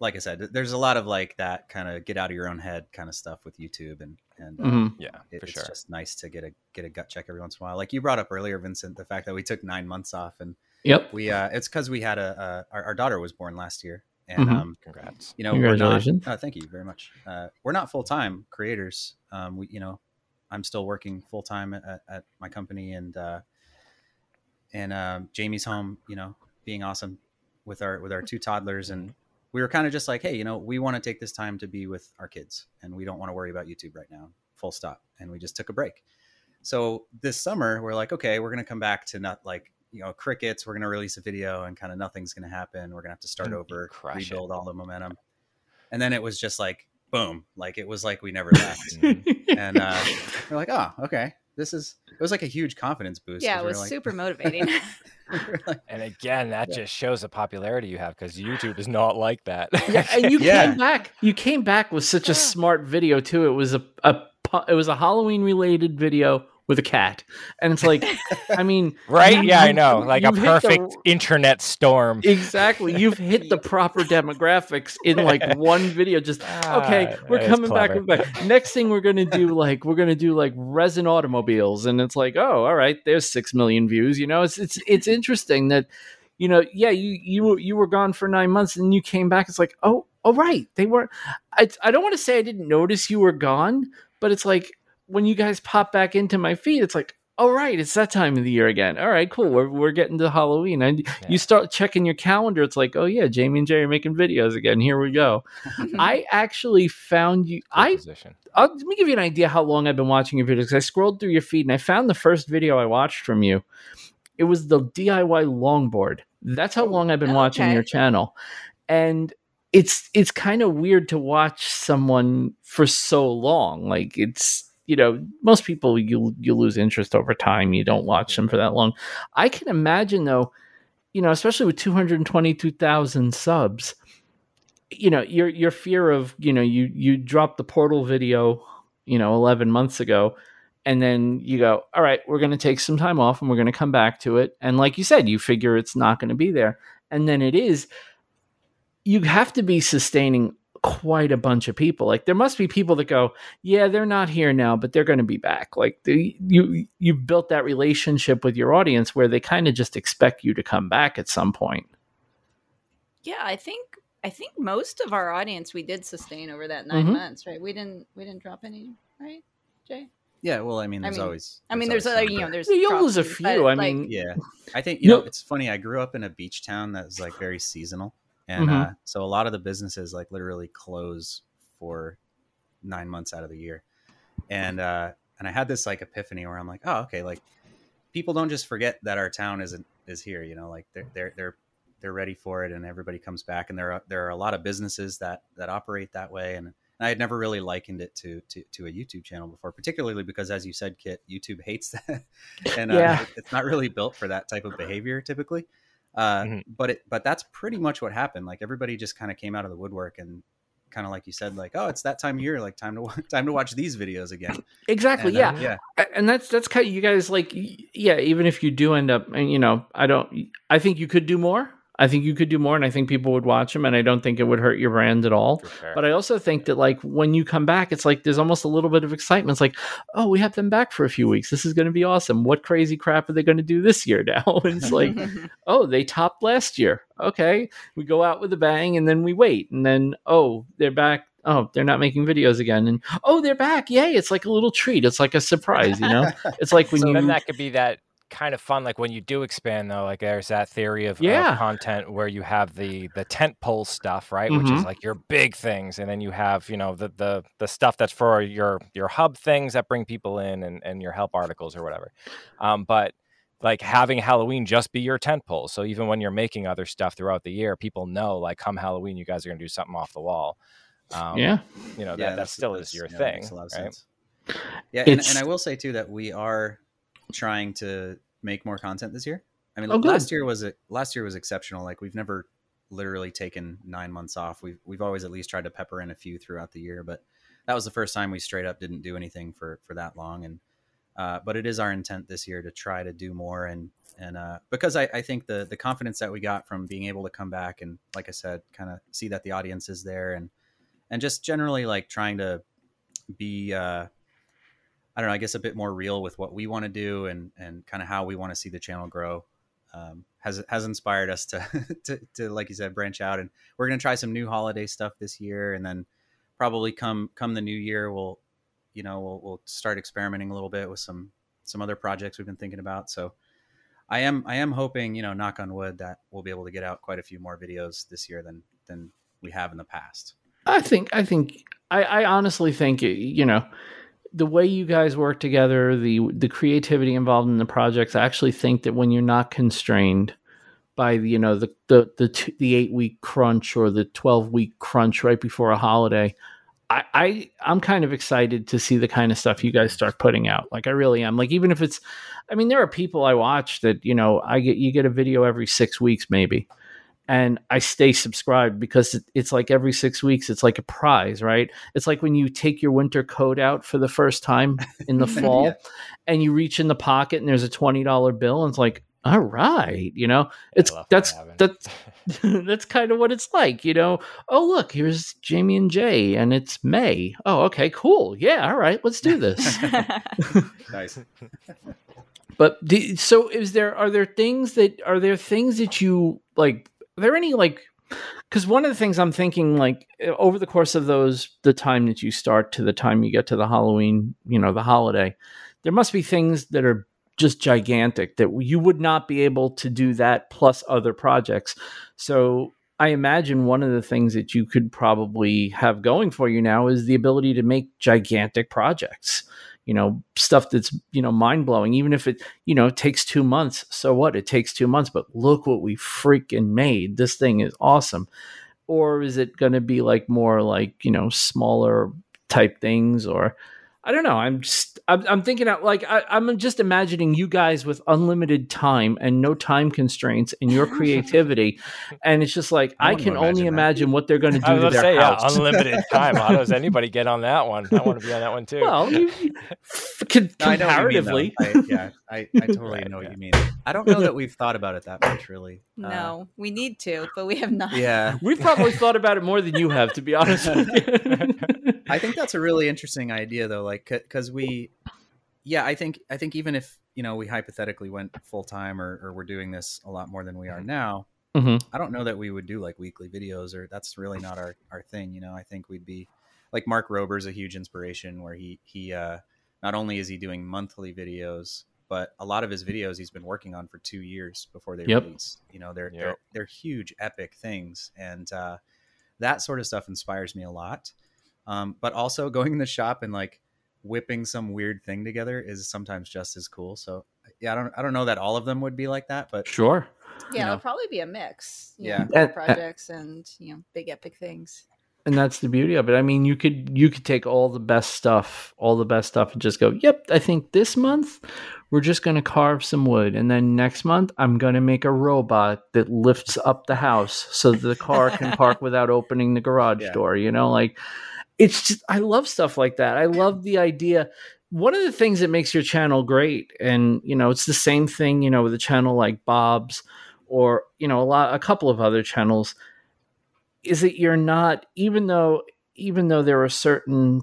like I said, there's a lot of like that kind of get out of your own head kind of stuff with YouTube, and and uh, mm-hmm. yeah, it, it's sure. just nice to get a get a gut check every once in a while. Like you brought up earlier, Vincent, the fact that we took nine months off, and Yep. We uh, it's because we had a, our, our, daughter was born last year, and mm-hmm. um, congrats. You know, Congratulations. Not, uh, thank you very much. Uh, we're not full time creators. Um, we, you know, I'm still working full time at, at, my company, and uh, and um, Jamie's home. You know, being awesome with our with our two toddlers, and we were kind of just like, hey, you know, we want to take this time to be with our kids, and we don't want to worry about YouTube right now. Full stop. And we just took a break. So this summer, we're like, okay, we're gonna come back to not like you know crickets we're going to release a video and kind of nothing's going to happen. We're going to have to start over rebuild it. all the momentum. And then it was just like boom like it was like we never left. And uh, we're like oh okay. This is it was like a huge confidence boost yeah it was like, super motivating. like, and again that yeah. just shows the popularity you have because youtube is not like that. Yeah and you yeah. came back. You came back with such a smart video too. It was a, a it was a halloween related video with a cat. And it's like, I mean, right? You, yeah, I know. Like a perfect the, internet storm. Exactly. You've hit the proper demographics in like one video. Just ah, okay, we're coming back, back. Next thing we're gonna do, like, we're gonna do like resin automobiles, and it's like, oh, all right, there's six million views. You know, it's it's it's interesting that, you know, yeah, you you were you were gone for nine months, and you came back. It's like, oh, oh, right, they were. I I don't want to say I didn't notice you were gone, but it's like when you guys pop back into my feed, it's like, all right, it's that time of the year again. All right, cool. We're we're getting to Halloween, and yeah. you start checking your calendar. It's like, oh yeah, Jamie and Jerry are making videos again. Here we go. I actually found you. I I'll, uh, let me give you an idea how long I've been watching your videos. I scrolled through your feed and I found the first video I watched from you. It was the DIY longboard. That's how oh, long I've been oh, okay. watching your channel, and it's it's kind of weird to watch someone for so long. Like it's you know most people you you lose interest over time. You don't watch them for that long. I can imagine though you know especially with 222000 subs you know your your fear of you know you you dropped the portal video you know 11 months ago and then you go all right we're going to take some time off and we're going to come back to it. And like you said you figure it's not going to be there. And then it is. You have to be sustaining quite a bunch of people like there must be people that go yeah they're not here now but they're going to be back like the, you you've built that relationship with your audience where they kind of just expect you to come back at some point yeah i think i think most of our audience we did sustain over that 9 mm-hmm. months right we didn't we didn't drop any right jay yeah, well, I mean, there's I mean, always. I mean, there's, a, you know, there's you'll lose a few. I mean, yeah, I think you know, it's funny. I grew up in a beach town that's like very seasonal, and mm-hmm. uh, so a lot of the businesses like literally close for nine months out of the year, and uh, and I had this like epiphany where I'm like, oh, okay, like people don't just forget that our town isn't is here. You know, like they're they're they're they're ready for it, and everybody comes back, and there are there are a lot of businesses that that operate that way, and and I had never really likened it to, to, to a YouTube channel before, particularly because, as you said, Kit, YouTube hates that, and uh, it's not really built for that type of behavior typically. Uh, mm-hmm. But it but that's pretty much what happened. Like everybody just kind of came out of the woodwork and kind of like you said, like oh, it's that time of year, like time to time to watch these videos again. Exactly. And, yeah. Uh, yeah. And that's that's kind of you guys like yeah. Even if you do end up, and you know, I don't. I think you could do more. I think you could do more and I think people would watch them and I don't think it would hurt your brand at all. Sure. But I also think that like when you come back, it's like there's almost a little bit of excitement. It's like, oh, we have them back for a few weeks. This is going to be awesome. What crazy crap are they going to do this year now? and it's like, oh, they topped last year. Okay. We go out with a bang and then we wait. And then, oh, they're back oh they're not making videos again and oh they're back yay it's like a little treat it's like a surprise you know it's like when so you then that could be that kind of fun like when you do expand though like there's that theory of, yeah. Of content where you have the the tent pole stuff right mm-hmm. which is mm-hmm. like your big things and then you have you know the the the stuff that's for your your hub things that bring people in and and your help articles or whatever um but like having Halloween just be your tent pole. So even when you're making other stuff throughout the year, people know like come Halloween, you guys are going to do something off the wall. Um, yeah, you know yeah, that, that still is your yeah, thing, right? Yeah, and, and, I will say too that we are trying to make more content this year. I mean, oh, last year was last year was exceptional. Like we've never literally taken nine months off. We've we've always at least tried to pepper in a few throughout the year, but that was the first time we straight up didn't do anything for for that long. And uh, but it is our intent this year to try to do more and and uh, because I, I think the the confidence that we got from being able to come back and like I said, kind of see that the audience is there and and just generally like trying to be uh, I don't know, I guess a bit more real with what we want to do and and kind of how we want to see the channel grow. Um, has has inspired us to, to to like you said branch out and we're gonna try some new holiday stuff this year and then probably come come the new year we'll you know we'll we'll start experimenting a little bit with some some other projects we've been thinking about so I am I am hoping you know knock on wood that we'll be able to get out quite a few more videos this year than than we have in the past. I think I think I, I honestly think you know the way you guys work together, the the creativity involved in the projects, I actually think that when you're not constrained by the, you know the the the, the eight week crunch or the twelve week crunch right before a holiday, I, I I'm kind of excited to see the kind of stuff you guys start putting out. Like I really am. Like even if it's, I mean, there are people I watch that you know I get you get a video every six weeks maybe, and I stay subscribed because it's like every six weeks, it's like a prize, right? It's like when you take your winter coat out for the first time in the fall yeah. and you reach in the pocket and there's a $20 bill and it's like, all right, you know, it's that's that's that's kind of what it's like, you know. Oh, look, here's Jamie and Jay, and it's May. Oh, okay, cool. Yeah, all right, let's do this. nice. but do, so, is there are there things that are there things that you like are there any like because one of the things i'm thinking like eh, over the course of those the time that you start to the time you get to the halloween you know the holiday there must be things that are just gigantic that you would not be able to do that plus other projects. So i imagine one of the things that you could probably have going for you now is the ability to make gigantic projects you know stuff that's you know mind blowing even if it you know takes 2 months so what? It takes 2 months but look what we freaking made. This thing is awesome. Or is it going to be like more like you know smaller type things or I don't know. I'm just I'm, I'm thinking out like I, I'm just imagining you guys with unlimited time and no time constraints in your creativity, and it's just like I, I can only imagine that. what they're going to do to their say, house. Yeah, unlimited time. How does anybody get on that one? I want to be on that one too. Well, you, comparatively, I mean, I, yeah, I, I totally right, know yeah. what you mean. I don't know that we've thought about it that much, really. No, uh, we need to, but we have not. Yeah, we've probably thought about it more than you have, to be honest with you. I think that's a really interesting idea, though. Like, because we, yeah, I think I think even if you know we hypothetically went full time or, or we're doing this a lot more than we are now, mm-hmm. I don't know that we would do like weekly videos or that's really not our our thing. You know, I think we'd be like Mark Rober's a huge inspiration where he he uh, not only is he doing monthly videos, but a lot of his videos he's been working on for two years before they yep. release. You know, they're, yep. they're they're huge, epic things, and uh, that sort of stuff inspires me a lot. Um, but also going in the shop and like whipping some weird thing together is sometimes just as cool. So yeah, I don't I don't know that all of them would be like that, but sure. Yeah, know. it'll probably be a mix. yeah, know, projects and you know big epic things. And that's the beauty of it. I mean, you could you could take all the best stuff, all the best stuff, and just go, "Yep, I think this month we're just going to carve some wood, and then next month I'm going to make a robot that lifts up the house so the car can park without opening the garage yeah. door." You know, like it's just I love stuff like that. I love the idea. One of the things that makes your channel great, and you know, it's the same thing, you know, with a channel like Bob's or you know, a lot a couple of other channels, is that you're not, even though even though there are certain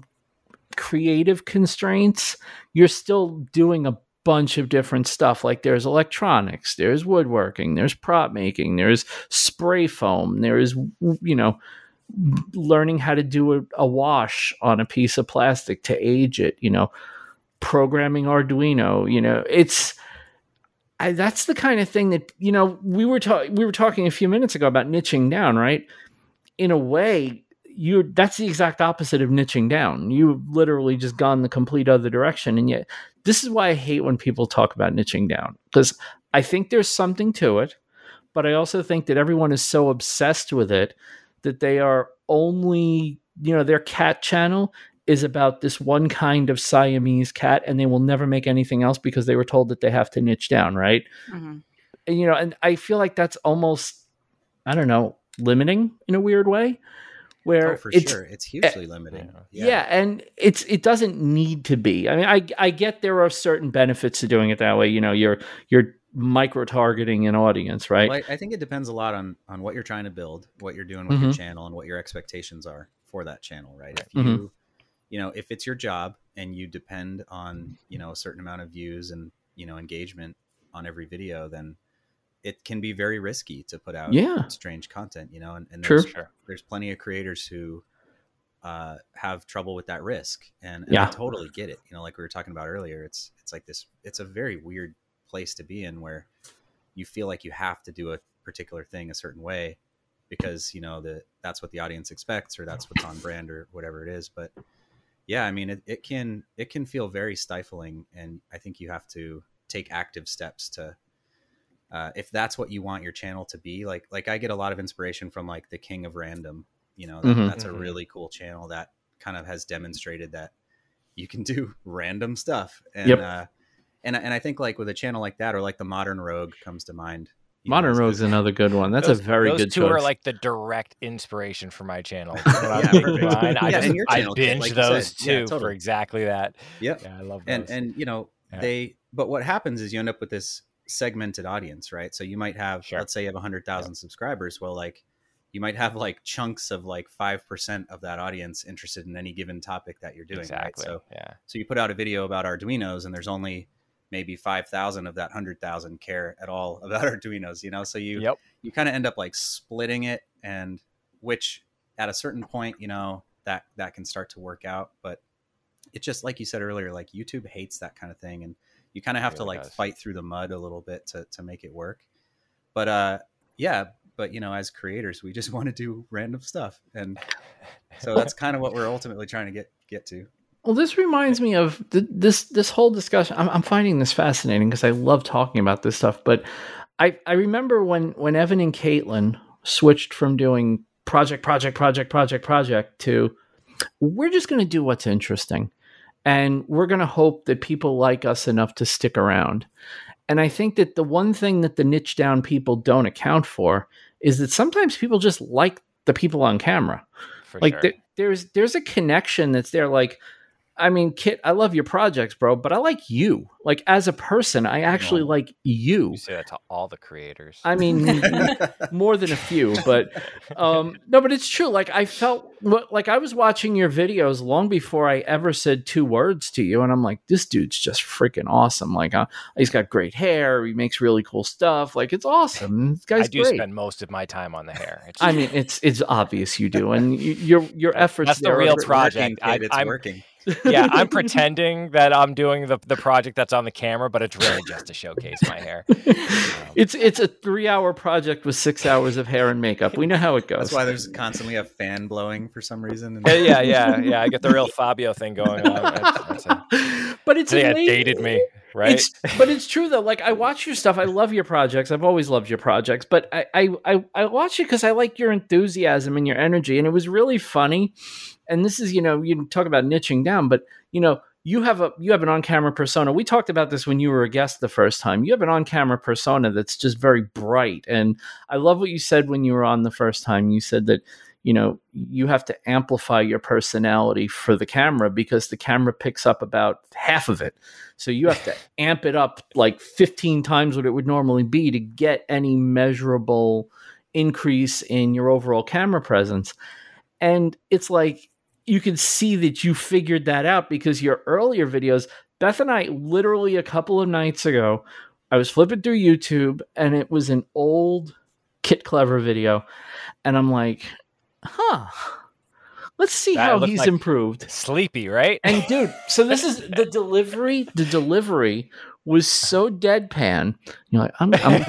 creative constraints, you're still doing a bunch of different stuff. Like there's electronics, there's woodworking, there's prop making, there's spray foam, there's you know learning how to do a, a wash on a piece of plastic to age it, you know, programming Arduino, you know, it's I, that's the kind of thing that you know we were talking we were talking a few minutes ago about niching down, right? In a way, you that's the exact opposite of niching down. You've literally just gone the complete other direction, and yet this is why I hate when people talk about niching down because I think there's something to it, but I also think that everyone is so obsessed with it that they are only, you know, their cat channel is about this one kind of Siamese cat and they will never make anything else because they were told that they have to niche down, right? Mm-hmm. And, you know, and I feel like that's almost, I don't know, limiting in a weird way. Where oh, for it's, sure, it's hugely uh, limiting. Yeah. yeah, and it's it doesn't need to be. I mean, I I get there are certain benefits to doing it that way. You know, you're you're micro targeting an audience, right? Well, I, I, think it depends a lot on on what you're trying to build, what you're doing with mm-hmm. your channel, and what your expectations are for that channel, right? If mm-hmm. you mm-hmm. you know, if it's your job and you depend on you know a certain amount of views and you know engagement on every video, then it can be very risky to put out yeah. strange content, you know. And, and there's, there's plenty of creators who uh, have trouble with that risk, and, and yeah. I totally get it. You know, like we were talking about earlier, it's it's like this. It's a very weird place to be in where you feel like you have to do a particular thing a certain way because you know that that's what the audience expects or that's what's on brand or whatever it is but yeah i mean it, it can it can feel very stifling and i think you have to take active steps to uh, if that's what you want your channel to be like like i get a lot of inspiration from like the king of random you know that, mm-hmm. that's a mm-hmm. really cool channel that kind of has demonstrated that you can do random stuff and yep. uh, and and I think like with a channel like that or like the Modern Rogue comes to mind. Modern Rogue is another good one. That's those, a very those good. Those two choice. are like the direct inspiration for my channel. yeah, mine, I, yeah, just, I binge like those two yeah, totally. for exactly that. Yep. Yeah, I love those. And and you know yeah. they, but what happens is you end up with this segmented audience, right? So you might have, sure. let's say, you have hundred thousand subscribers. Well, like you might have like chunks of like 5% of that audience interested in any given topic that you're doing exactly. right so yeah so you put out a video about arduinos and there's only maybe 5000 of that 100000 care at all about arduinos you know so you yep. you kind of end up like splitting it and which at a certain point you know that that can start to work out but it's just like you said earlier like youtube hates that kind of thing and you kind of have really to like does. fight through the mud a little bit to to make it work but uh yeah but you know as creators we just want to do random stuff and so that's kind of what we're ultimately trying to get get to well, this reminds me of th- this this whole discussion. I'm, I'm finding this fascinating because I love talking about this stuff. But I I remember when when Evan and Katelyn switched from doing project project project project project to we're just going to do what's interesting. and we're going to hope that people like us enough to stick around. And I think that the one thing that the niche down people don't account for is that sometimes people just like the people on camera. For like sure. there, there's there's a connection that's there like I mean, Kit, I love your projects, bro, but I like you. Like as a person, I actually like you. you say that to all the creators. I mean, more than a few, but um, no, but it's true. Like I felt like I was watching your videos long before I ever said two words to you, and I'm like, this dude's just freaking awesome. Like uh, he's got great hair, he makes really cool stuff. Like it's awesome. This guy's I do great. spend most of my time on the hair. It's, I mean, it's it's obvious you do, and you, your your efforts. That's the there are real great. project. Working, I- it's I'm- working. Yeah, I'm pretending that I'm doing the, the project that's on the camera, but it's really just to showcase my hair. it's it's a three hour project with six hours of hair and makeup. We know how it goes. That's why there's constantly a fan blowing for some reason. Yeah, yeah, yeah, yeah. I get the real Fabio thing going on. That's, that's it. but it's They had amazing. dated me, right? It's, but it's true though. Like I watch your stuff. I love your projects. I've always loved your projects. But I I I, I watch you because I like your enthusiasm and your energy. And it was really funny. And this is you know you talk about niching down, but you know you have a you have an on camera persona. We talked about this when you were a guest the first time. You have an on camera persona that's just very bright. And I love what you said when you were on the first time. You said that you know you have to amplify your personality for the camera because the camera picks up about half of it. So you have to amp it up like 15 times what it would normally be to get any measurable increase in your overall camera presence. And it's like you can see that you figured that out because your earlier videos beth and i literally a couple of nights ago i was flipping through youtube and it was an old kit clever video. And i'm like huh let's see That how he's like- improved Sleepy, right? and dude so this is the delivery the delivery was so deadpan you're like i'm, I'm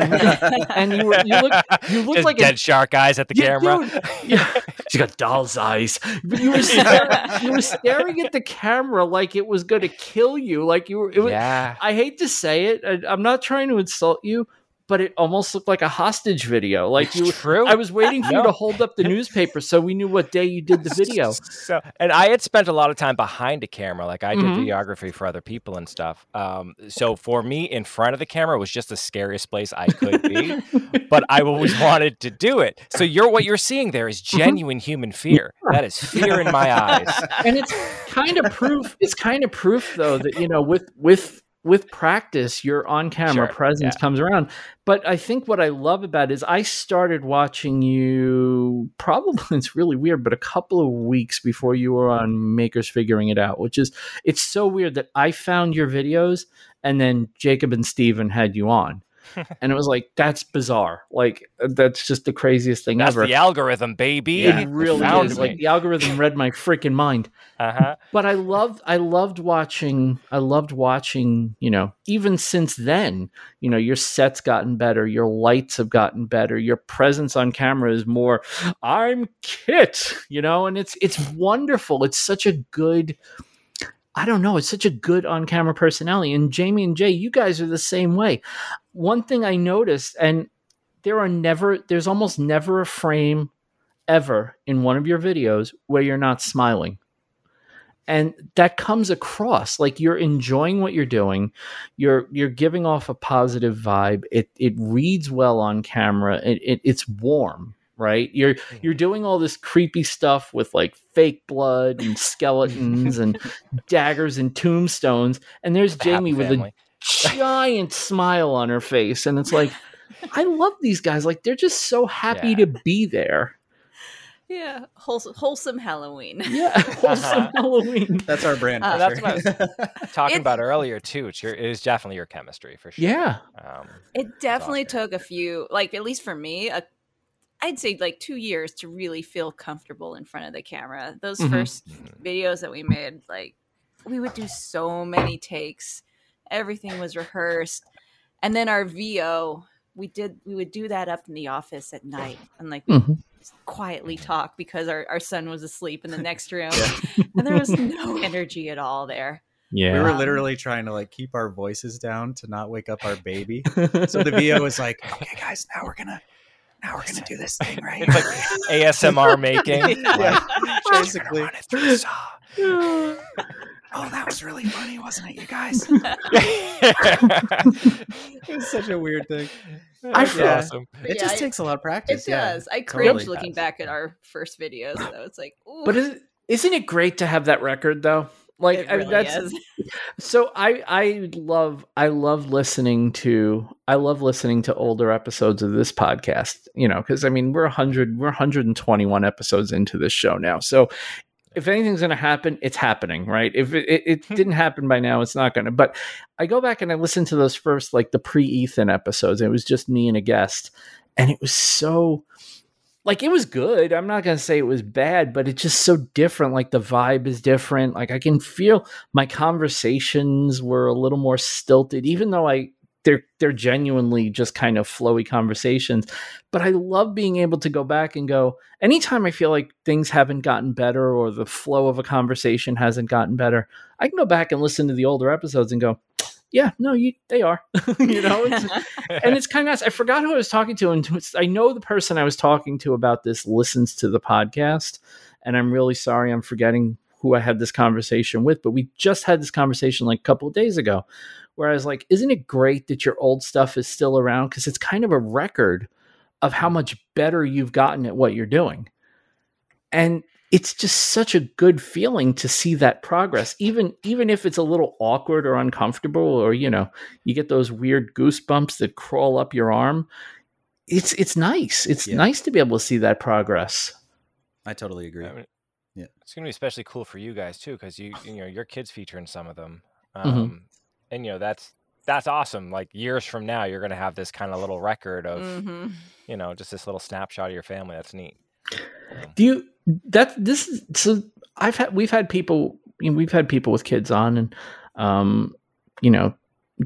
and you, were, you look you look like dead a shark eyes at the Yeah, camera. dude. yeah. She's got doll's eyes. But you were staring, you were staring at the camera like it was going to kill you. Like you were. It was, yeah. I hate to say it. I, I'm not trying to insult you, but it almost looked like a hostage video. Like you. True. I was waiting for you to hold up the newspaper so we knew what day you did the video. So, and I had spent a lot of time behind a camera, like I did Mhm. videography for other people and stuff. Um, so for me, in front of the camera was just the scariest place I could be, but I always wanted to do it. So you're what you're seeing there is Mm-hmm. genuine human fear. That is fear in my eyes. and it's kind of proof it's kind of proof though that you know with with with practice your on-camera Sure, presence yeah. comes around but i think what i love about it is i started watching you probably it's really weird but a couple of weeks before you were on makers figuring it out which is it's so weird that i found your videos and then jacob and steven had you on and it was like that's bizarre like that's just the craziest thing That's ever the algorithm, baby. it really found is me. like the algorithm read my freaking mind Uh-huh. but I loved I loved watching I loved watching, you know, even since then, you know, your set's gotten better, your lights have gotten better, your presence on camera is more I'm Kit, you know, and it's it's wonderful. It's such a good I don't know, it's such a good on-camera personality and Jamie and Jay, you guys are the same way. One thing I noticed and there are never there's almost never a frame ever in one of your videos where you're not smiling. And that comes across like you're enjoying what you're doing you're you're giving off a positive vibe it it reads well on camera it, it it's warm right? You're you're doing all this creepy stuff with like fake blood and skeletons and daggers and tombstones and there's The jamie with a. giant smile on her face and it's like i love these guys like they're just so happy Yeah. to be there yeah, wholesome, wholesome Halloween. yeah wholesome halloween That's our brand. Uh, for that's sure. what Talking It's- about earlier too, it's your it is definitely your chemistry for sure. yeah Um, It definitely took a few, like at least for me, a, I'd say like two years to really feel comfortable in front of the camera. Those Mhm. first Mhm. videos that we made, like we would do so many takes. Everything was rehearsed, and then our VO, we did we would do that up in the office at night, and like we Mhm. quietly talk because our, our son was asleep in the next room, and there was no energy at all there. yeah We were literally trying to like keep our voices down to not wake up our baby. So the VO was like, "Okay, guys, now we're gonna, now we're gonna do this thing right." It's like ASMR making. Yeah, Like, basically. Run it through the saw. Oh "Oh, that was really funny, wasn't it, you guys?" it was such a weird thing. I feel yeah. awesome. It Yeah, just I- takes a lot of practice. It does. yeah. I cringe totally looking does. back at our first videos. So it's like, ooh, But is, isn't it great to have that record though? Like it I mean, that's is. so I I love I love listening to I love listening to older episodes of this podcast. You know, because I mean we're hundred we're 121 episodes into this show now. So if anything's going to happen, it's happening, right? If it, it, it hmm. didn't happen by now, it's not going to. But I go back and I listen to those first like the pre Ethan episodes. It was just me and a guest, and it was so like it was good. I'm not going to say it was bad, but it's just so different. Like the vibe is different. Like I can feel my conversations were a little more stilted, even though I they're they're genuinely just kind of flowy conversations. But I love being able to go back and go. Anytime I feel like things haven't gotten better or the flow of a conversation hasn't gotten better, I can go back and listen to the older episodes and go, yeah, no, you they are, you know. It's, and it's kind of nice. I forgot who I was talking to, and I know the person I was talking to about this listens to the podcast, and I'm really sorry I'm forgetting who I had this conversation with. But we just had this conversation like a couple of days ago, where I was like, "Isn't it great that your old stuff is still around? Because it's kind of a record of how much better you've gotten at what you're doing." And it's just such a good feeling to see that progress even even if it's a little awkward or uncomfortable or you know you get those weird goosebumps that crawl up your arm it's it's nice it's Yeah. nice to be able to see that progress I totally agree. I mean, Yeah. It's gonna be especially cool for you guys too, because you you know your kids feature in some of them, Mhm. um, and you know that's that's awesome. Like years from now, you're gonna have this kind of little record of Mhm. you know just this little snapshot of your family. That's neat. Um, do you that this is so i've had we've had people you know, we've had people with kids on and um you know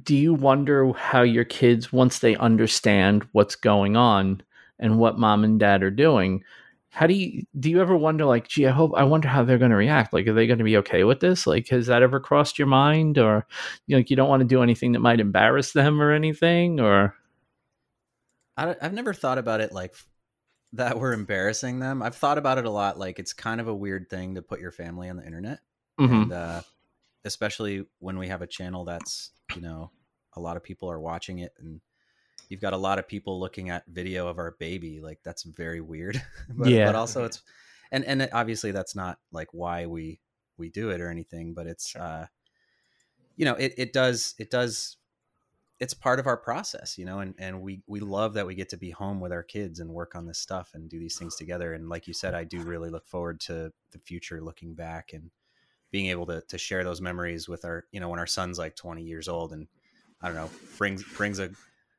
do you wonder how your kids once they understand what's going on and what mom and dad are doing how do you do you ever wonder like gee i hope i wonder how they're going to react like are they going to be okay with this like has that ever crossed your mind or you know like you don't want to do anything that might embarrass them or anything or I, i've never thought about it like that we're embarrassing them. I've thought about it a lot. Like it's kind of a weird thing to put your family on the internet, Mhm. and uh, especially when we have a channel that's you know a lot of people are watching it, and you've got a lot of people looking at video of our baby. Like that's very weird. but, Yeah. but also it's and and obviously that's not like why we we do it or anything, but it's uh, you know it it does it does it's part of our process, you know, and, and we, we love that we get to be home with our kids and work on this stuff and do these things together. And like you said, I do really look forward to the future, looking back and being able to, to share those memories with our, you know, when our son's like 20 years old and I don't know, brings, brings a,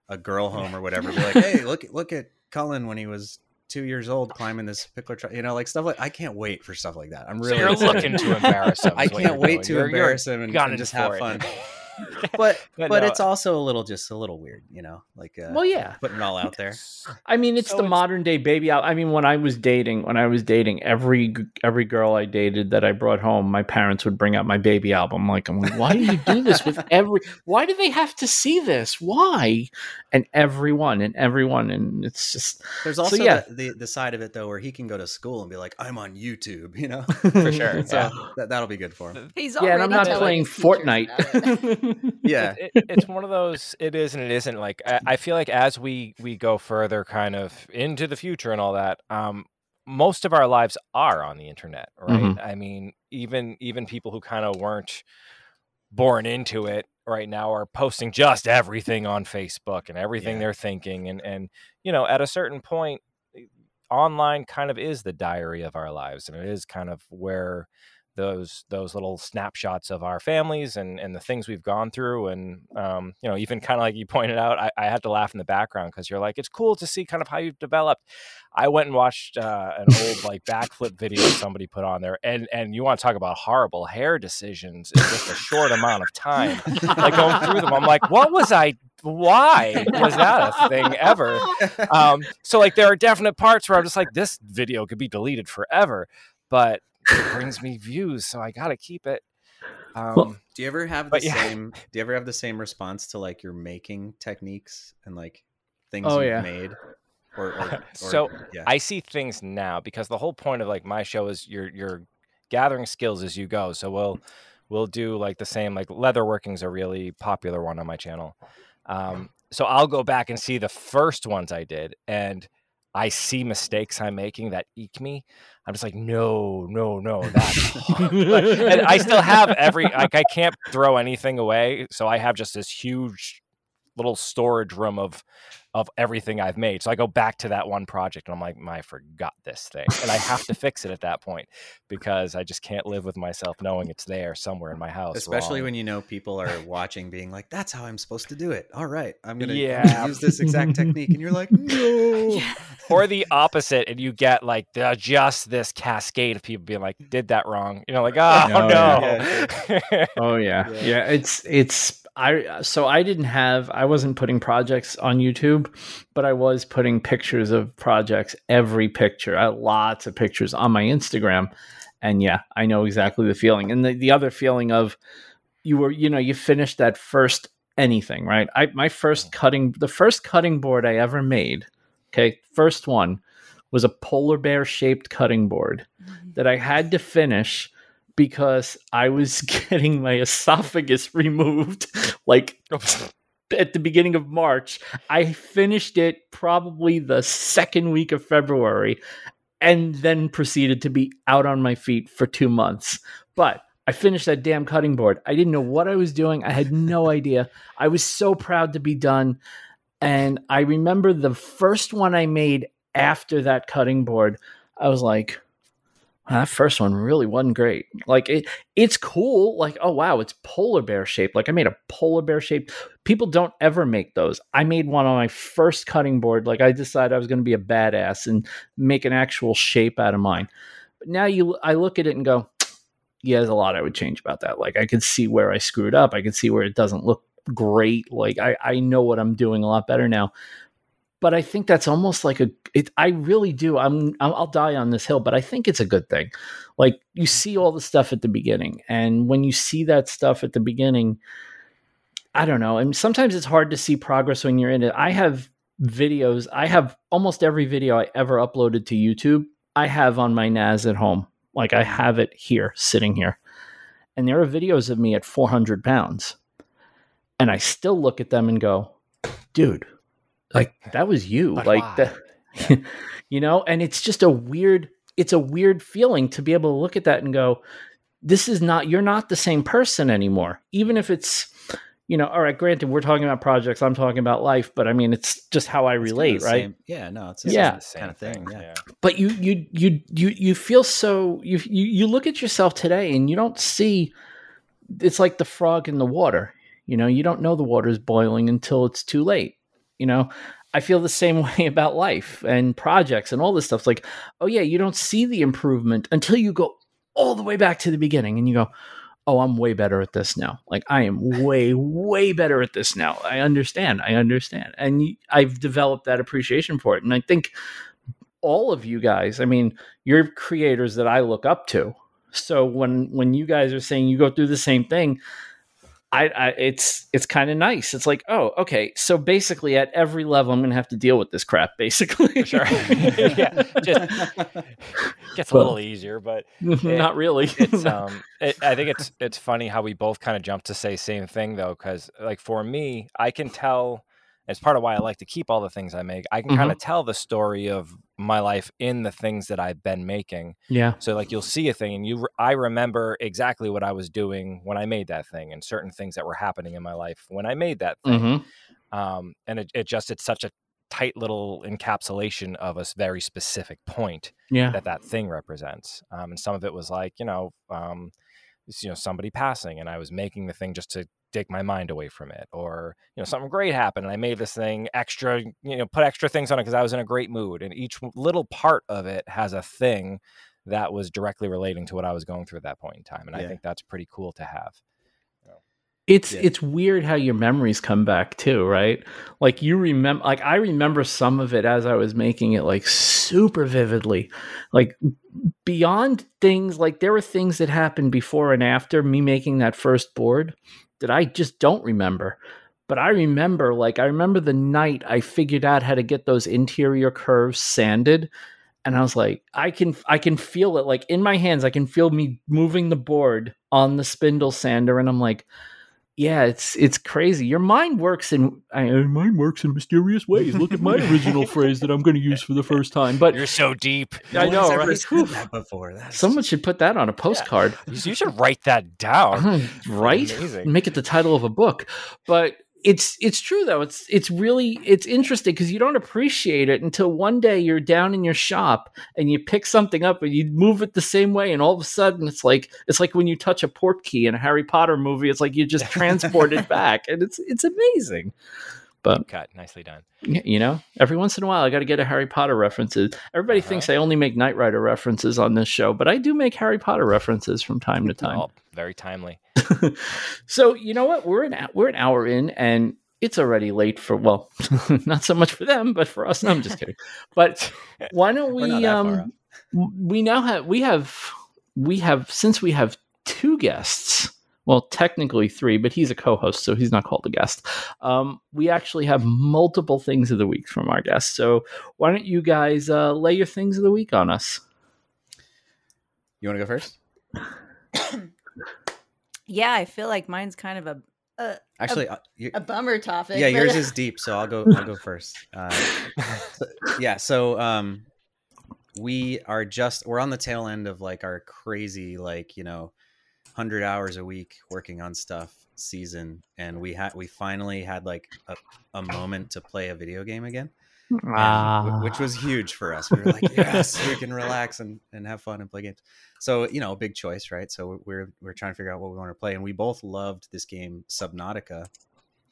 a girl home or whatever, be like, Hey, look, look at Cullen when he was two years old climbing this pickler truck, you know, like stuff like, I can't wait for stuff like that. I'm so really you're excited. looking to embarrass them. I can't wait doing. to You're- you're embarrass him and, and just have for fun. it. But, But but no, it's also a little, just a little weird, you know, like, uh, well yeah putting it all out there. I mean, it's So the it's- modern day baby out. I mean, when I was dating, when I was dating, every every girl I dated that I brought home, my parents would bring out my baby album. Like, I'm like, why do you do this with every? Why do they have to see this? Why? And everyone and everyone, and it's just There's So, also yeah. the, the the side of it though, where he can go to school and be like, "I'm on YouTube," you know. For sure, so yeah. that, that'll be good for him. He's yeah. And I'm not playing his teachers about it. Fortnite. Yeah, it, it's one of those it is and it isn't like I, I feel like as we we go further kind of into the future and all that um most of our lives are on the internet right Mhm. i mean even even people who kind of weren't born into it right now are posting just everything on facebook and everything Yeah. they're thinking and and you know at a certain point online kind of is the diary of our lives and it is kind of where those those little snapshots of our families and and the things we've gone through and um, you know even kind of like you pointed out I, I had to laugh in the background because you're like it's cool to see kind of how you've developed. I went and watched uh, an old like backflip video somebody put on there and and you want to talk about horrible hair decisions in just a short amount of time. Like going through them i'm like what was i why was that a thing ever? Um, so like there are definite parts where I'm just like this video could be deleted forever, but it brings me views, so I gotta keep it. Um, Well, do you ever have the yeah. same? Do you ever have the same response to like your making techniques and like things Oh, you've yeah. made? Or, or, or So, yeah, I see things now because the whole point of like my show is you're you're gathering skills as you go. So we'll we'll do like the same like leather working's a really popular one on my channel. Um, so I'll go back and see the first ones I did, and I see mistakes I'm making that eke me. I'm just like, no, no, no. That's and I still have every like I can't throw anything away, so I have just this huge little storage room of of everything I've made. So I go back to that one project and I'm like, I forgot this thing. And I have to fix it at that point because I just can't live with myself knowing it's there somewhere in my house. Especially wrong. when you know people are watching being like, that's how I'm supposed to do it. All right. I'm gonna, yeah. use this exact technique. And you're like, no. or the opposite, and you get like the, just this cascade of people being like, did that wrong. You know, like, oh, oh no. Yeah. oh yeah. yeah. Yeah. It's it's I so I didn't have I wasn't putting projects on YouTube, but I was putting pictures of projects every picture. I lots of pictures on my Instagram. And yeah, I know exactly the feeling. And the, the other feeling of you were, you know, you finished that first anything, right? I my first cutting the first cutting board I ever made, okay, first one was a polar bear shaped cutting board mm-hmm. that I had to finish because I was getting my esophagus removed like oh. at the beginning of March. I finished it probably the second week of February and then proceeded to be out on my feet for two months. But I finished that damn cutting board. I didn't know what I was doing. I had no idea. I was so proud to be done. And I remember the first one I made after that cutting board, I was like, that first one really wasn't great. Like it, it's cool. Like oh wow, it's polar bear shaped. Like I made a polar bear shaped. People don't ever make those. I made one on my first cutting board. Like I decided I was going to be a badass and make an actual shape out of mine. But now you, I look at it and go, yeah, there's a lot I would change about that. Like I could see where I screwed up. I could see where it doesn't look great. Like I, I know what I'm doing a lot better now but I think that's almost like a. It, I really do. I'm. I'll die on this hill, but I think it's a good thing. Like you see all the stuff at the beginning, and when you see that stuff at the beginning, I don't know. And sometimes it's hard to see progress when you're in it. I have videos. I have almost every video I ever uploaded to YouTube. I have on my NAS at home. Like I have it here, sitting here, and there are videos of me at 400 pounds, and I still look at them and go, "Dude, like that was you. but like the, you know and it's just a weird it's a weird feeling to be able to look at that and go this is not you're not the same person anymore. Even if it's you know all right granted we're talking about projects i'm talking about life but i mean it's just how i relate right? same, yeah no it's yeah. kind of thing yeah. but you you you you you feel so you, you you look at yourself today and you don't see it's like the frog in the water you know? You don't know the water's boiling until it's too late you know, I feel the same way about life and projects and all this stuff. It's like, oh yeah, you don't see the improvement until you go all the way back to the beginning and you go, oh, I'm way better at this now. Like I am way, way better at this now. I understand. I understand. And I've developed that appreciation for it. And I think all of you guys, I mean, you're creators that I look up to. So when when you guys are saying you go through the same thing, I, I, it's it's kind of nice. It's like, oh, okay. So basically, at every level, I'm going to have to deal with this crap. Basically, sure. yeah, just gets a well, little easier, but it, not really. it's um, it, I think it's it's funny how we both kind of jump to say same thing though, because like for me, I can tell it's part of why I like to keep all the things I make. I can mm-hmm. kind of tell the story of my life in the things that I've been making. Yeah. So like you'll see a thing and you I remember exactly what I was doing when I made that thing and certain things that were happening in my life when I made that thing. Mm-hmm. Um, and it, it just it's such a tight little encapsulation of a very specific point yeah. that that thing represents. Um, and some of it was like you know um, you know somebody passing and I was making the thing just to take my mind away from it or you know something great happened and i made this thing extra you know put extra things on it because i was in a great mood and each little part of it has a thing that was directly relating to what i was going through at that point in time and yeah. i think that's pretty cool to have it's yeah. it's weird how your memories come back too right like you remember like i remember some of it as i was making it like super vividly like beyond things like there were things that happened before and after me making that first board that I just don't remember. But I remember, like, I remember the night I figured out how to get those interior curves sanded. and I was like, I can I can feel it like in my hands. I can feel me moving the board on the spindle sander, and I'm like, yeah, it's it's crazy. Your mind works in I, mind works in mysterious ways. Look at my original phrase that I'm going to use for the first time. But you're so deep. I know, right? that before. That's Someone should put that on a postcard. Yeah. You should write that down. right? Amazing. Make it the title of a book. But it's it's true though. It's it's really it's interesting because you don't appreciate it until one day you're down in your shop and you pick something up and you move it the same way, and all of a sudden it's like it's like when you touch a Portkey in a Harry Potter movie. It's like you just transported back, and it's it's amazing. But cut nicely done. You know, every once in a while I got to get a Harry Potter references. Everybody uh-huh. thinks I only make Knight Rider references on this show, but I do make Harry Potter references from time to time. Oh, very timely. so you know what? We're an we're an hour in, and it's already late for well, not so much for them, but for us. No, I'm just kidding. But why don't we? Um, we now have we have we have since we have two guests well, technically three, but he's a co-host, so he's not called a guest. Um, we actually have multiple things of the week from our guests. So why don't you guys uh, lay your things of the week on us? You want to go first? yeah, I feel like mine's kind of a. a Actually, a, uh, a, bummer topic. Yeah, yours is deep, so I'll go. I'll go first. Uh, so, yeah, so um, we are just we're on the tail end of like our crazy like you know 100 hours a week working on stuff season and we had we finally had like a, a moment to play a video game again ah. which was huge for us. We were like yes we can relax and, and have fun and play games. So you know a big choice right? So we're we're trying to figure out what we want to play and we both loved this game subnautica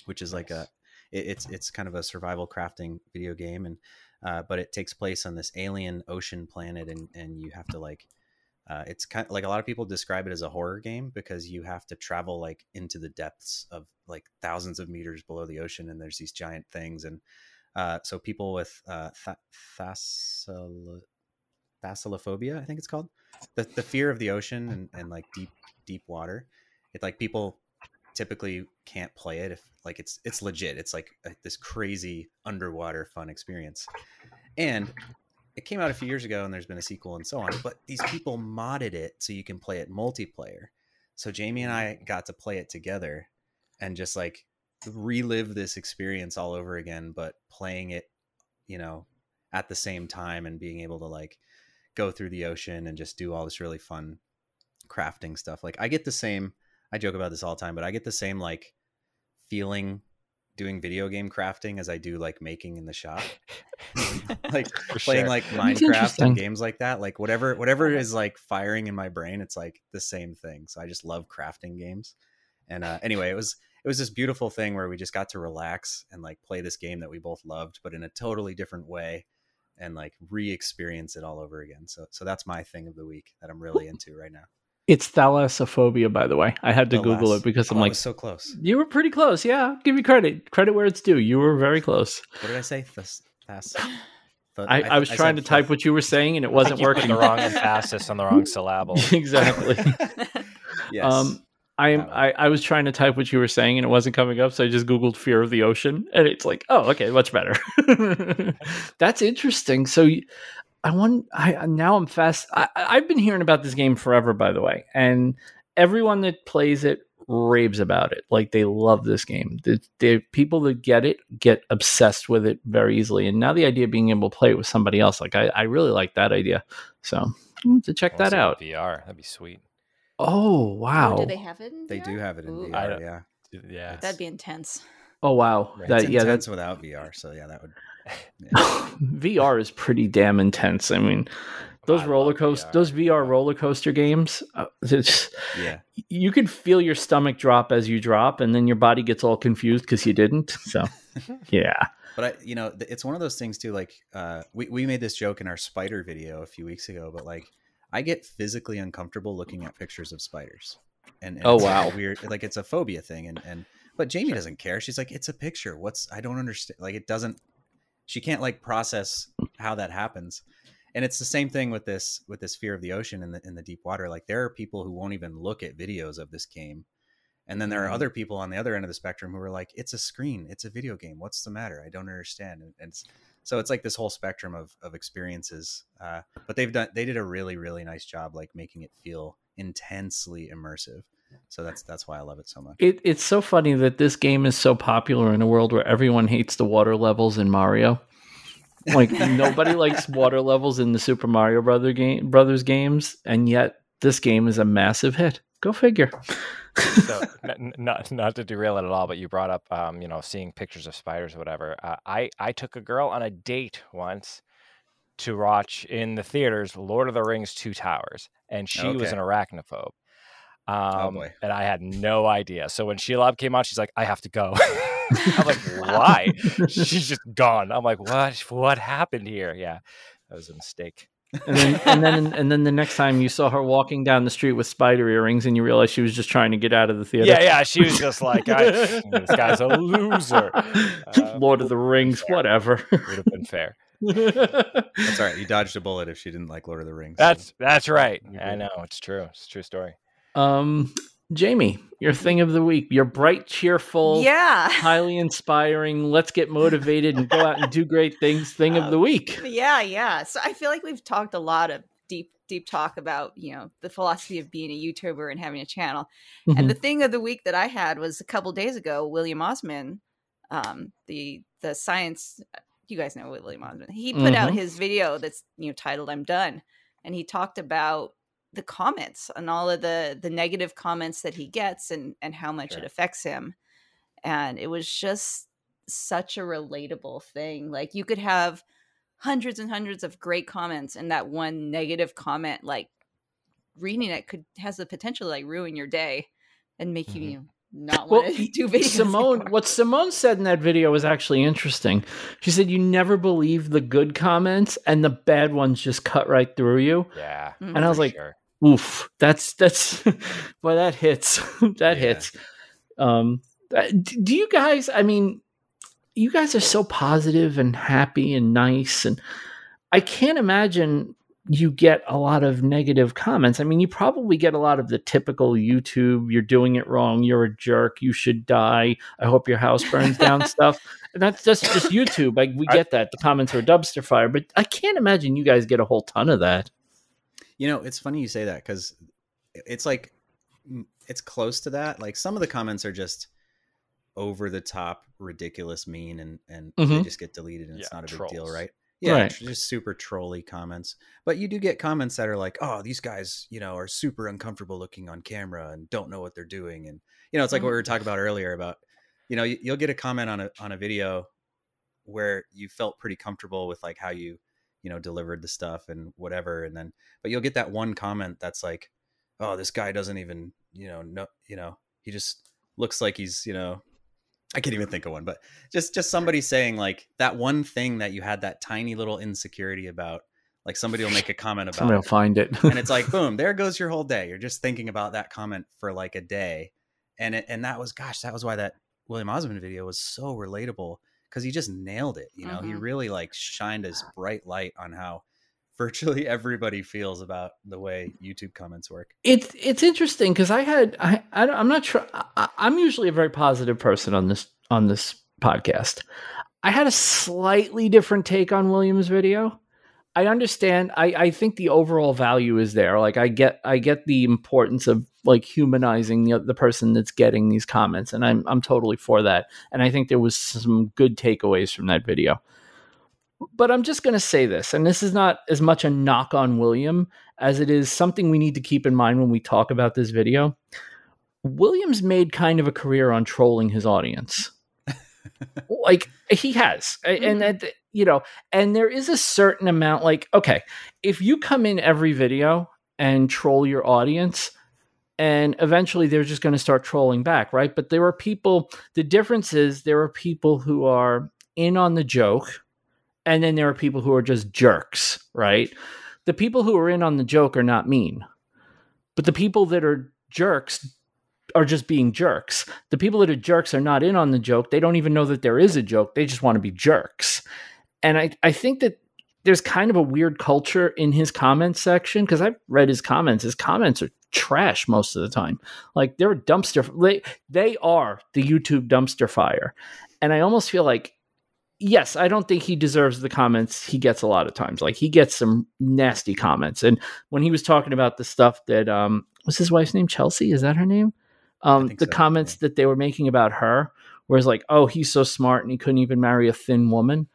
which is like a it, it's it's kind of a survival crafting video game and uh, but it takes place on this alien ocean planet and and you have to like uh, it's kind of like a lot of people describe it as a horror game because you have to travel like into the depths of like thousands of meters below the ocean, and there's these giant things. And uh, so people with uh, th- I think it's called, the the fear of the ocean and, and like deep deep water. It's like people typically can't play it if like it's it's legit. It's like a, this crazy underwater fun experience. And it came out a few years ago and there's been a sequel and so on but these people modded it so you can play it multiplayer. So jamie and mm-hmm. i got to play it together and just like relive this experience all over again but playing it you know at the same time and being able to like go through the ocean and just do all this really fun crafting stuff. Like i get the same i joke about this all the time but i get the same like feeling doing video game crafting as I do like making in the shop. like playing sure. like Minecraft and games like that. Like whatever whatever is like firing in my brain, it's like the same thing. So I just love crafting games. And uh, anyway, it was it was this beautiful thing where we just got to relax and like play this game that we both loved, but in a totally different way and like re-experience it all over again. So so that's my thing of the week that I'm really into right now. It's thalassophobia, by the way. I had to Thalas. Google it because I'm oh, like, so close. You were pretty close. Yeah, give you credit. Credit where it's due. You were very close. What did I say? Thas- thas- I, I, was I trying to type what you were saying and it wasn't working. the wrong emphasis on the wrong syllable. exactly. yes. Um, I am. I, I was trying to type what you were saying and it wasn't coming up, so I just googled "fear of the ocean" and it's like, oh, okay, much better. That's interesting. So, I want. I now I'm fast. I, I've been hearing about this game forever, by the way, and everyone that plays it raves about it. Like they love this game. The, the people that get it get obsessed with it very easily. And now the idea of being able to play it with somebody else, like I, I really like that idea. So to check that out. VR, that'd be sweet. Oh, oh wow! Oh, do they have it? they do have it in Ooh. VR. Yeah, yeah. That'd be intense. Oh wow! Right. That, yeah, that's without VR. So yeah, that would VR is pretty damn intense. I mean, those I roller coaster, those VR roller coaster games, uh, yeah, you can feel your stomach drop as you drop, and then your body gets all confused because you didn't. So, yeah. But I, you know, it's one of those things too. Like, uh, we we made this joke in our spider video a few weeks ago, but like, I get physically uncomfortable looking at pictures of spiders. And, and oh wow, weird. Like it's a phobia thing, and and but Jamie sure. doesn't care. She's like, it's a picture. What's I don't understand. Like it doesn't she can't like process how that happens and it's the same thing with this with this fear of the ocean in the in the deep water like there are people who won't even look at videos of this game and then there are mm-hmm. other people on the other end of the spectrum who are like it's a screen it's a video game what's the matter i don't understand and, and so it's like this whole spectrum of of experiences. Uh, but they've done they did a really really nice job like making it feel intensely immersive. So that's that's why I love it so much. It, it's so funny that this game is so popular in a world where everyone hates the water levels in Mario. Like nobody likes water levels in the Super Mario Brother game, Brothers games, and yet this game is a massive hit. Go figure. so n- not not to derail it at all, but you brought up um, you know seeing pictures of spiders or whatever. Uh, I I took a girl on a date once to watch in the theaters Lord of the Rings Two Towers, and she okay. was an arachnophobe. Oh, um, oh and I had no idea. So when Shelob came on, she's like, "I have to go." I'm like, "Why?" she's just gone. I'm like, "What? What happened here?" Yeah, that was a mistake. and then and then and then the next time you saw her walking down the street with spider earrings and you realized she was just trying to get out of the theater. Yeah, yeah, she was just like, "This guy's a loser." Uh, Lord of the Rings, whatever. Would have been fair. That's all right. You dodged a bullet if she didn't like Lord of the Rings. That's so. that's right. I know it's true. It's a true story. Um, Jamie, your thing of the week, your bright, cheerful, yeah, highly inspiring, let's get motivated and go out and do great things thing of the week. Yeah, yeah. So I feel like we've talked a lot of deep deep talk about, you know, the philosophy of being a YouTuber and having a channel. Mm-hmm. And the thing of the week that I had was a couple days ago, William Osman, um, the the science you guys know William Osman. He put mm-hmm. out his video that's, you know, titled I'm done. And he talked about the comments and all of the the negative comments that he gets and and how much sure. it affects him and it was just such a relatable thing like you could have hundreds and hundreds of great comments and that one negative comment like reading it could has the potential to like ruin your day and make mm-hmm. you not want well, to do videos. Simone, anymore. what Simone said in that video was actually interesting. She said you never believe the good comments and the bad ones just cut right through you. Yeah. Mm-hmm. And I was like, sure oof that's that's well that hits. That yeah. hits. Um uh, do you guys i mean you guys are so positive and happy and nice and i can't imagine you get a lot of negative comments. I mean you probably get a lot of the typical youtube you're doing it wrong. You're a jerk. You should die. I hope your house burns down stuff. And that's just just youtube. Like we get that. The comments are a dumpster fire. But i can't imagine you guys get a whole ton of that you know, it's funny you say that because it's like it's close to that. Like some of the comments are just over the top, ridiculous, mean, and and mm-hmm. they just get deleted, and yeah, it's not a trolls. big deal, right? Yeah, right. just super trolly comments. But you do get comments that are like, "Oh, these guys, you know, are super uncomfortable looking on camera and don't know what they're doing." And you know, it's like mm-hmm. what we were talking about earlier about, you know, you'll get a comment on a on a video where you felt pretty comfortable with like how you you know delivered the stuff and whatever and then but you'll get that one comment that's like oh this guy doesn't even you know no you know he just looks like he's you know I can't even think of one, but just just somebody saying like that one thing that you had that tiny little insecurity about. Like somebody will make a comment about somebody will find it, and it's like boom, there goes your whole day. You're just thinking about that comment for like a day, and it, and that was gosh, that was why that William Osman video was so relatable because he just nailed it. You know, mm-hmm. he really like shined his bright light on how virtually everybody feels about the way YouTube comments work. It's it's interesting because I had I, I am not sure I, I'm usually a very positive person on this on this podcast. I had a slightly different take on Williams' video. I understand. I, I think the overall value is there. Like I get I get the importance of like humanizing the, the person that's getting these comments, and I'm I'm totally for that. And I think there was some good takeaways from that video. But I'm just going to say this, and this is not as much a knock on William as it is something we need to keep in mind when we talk about this video. Williams made kind of a career on trolling his audience. like he has, mm-hmm. and that you know, and there is a certain amount. Like, okay, if you come in every video and troll your audience, and eventually they're just going to start trolling back, right? But there are people, the difference is there are people who are in on the joke, and then there are people who are just jerks, right? The people who are in on the joke are not mean, but the people that are jerks are just being jerks. The people that are jerks are not in on the joke. They don't even know that there is a joke. They just want to be jerks. And I, I think that there's kind of a weird culture in his comment section because I've read his comments. His comments are trash most of the time. Like they're a dumpster. They they are the YouTube dumpster fire, and I almost feel like yes, I don't think he deserves the comments he gets a lot of times. Like he gets some nasty comments. And when he was talking about the stuff that um was his wife's name Chelsea? Is that her name? Um the so, comments yeah. that they were making about her, whereas like, oh, he's so smart and he couldn't even marry a thin woman.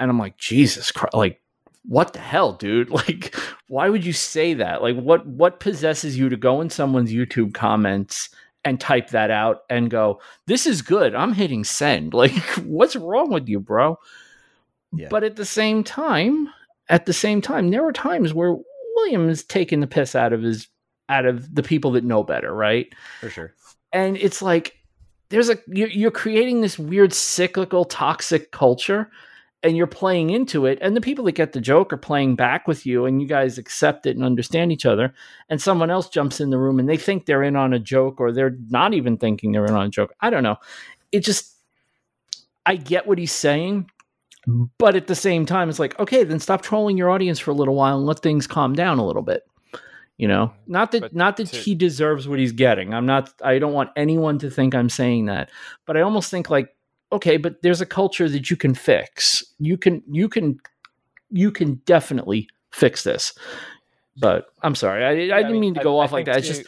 And I'm like, Jesus Christ, like what the hell, dude? Like, why would you say that? Like, what what possesses you to go in someone's YouTube comments and type that out and go, "This is good. I'm hitting send." Like, what's wrong with you, bro? Yeah. But at the same time, at the same time, there are times where William is taking the piss out of his out of the people that know better, right? For sure. And it's like there's a you're, you're creating this weird cyclical toxic culture and you're playing into it and the people that get the joke are playing back with you and you guys accept it and understand each other and someone else jumps in the room and they think they're in on a joke or they're not even thinking they're in on a joke. I don't know. It just i get what he's saying but at the same time it's like okay then stop trolling your audience for a little while and let things calm down a little bit you know? Mm-hmm. Not that But not that to- he deserves what he's getting. I'm not i don't want anyone to think i'm saying that. But i almost think like okay but there's a culture that you can fix. You can you can you can definitely fix this. But i'm sorry i, I Yeah, didn't mean to go off like that. It's just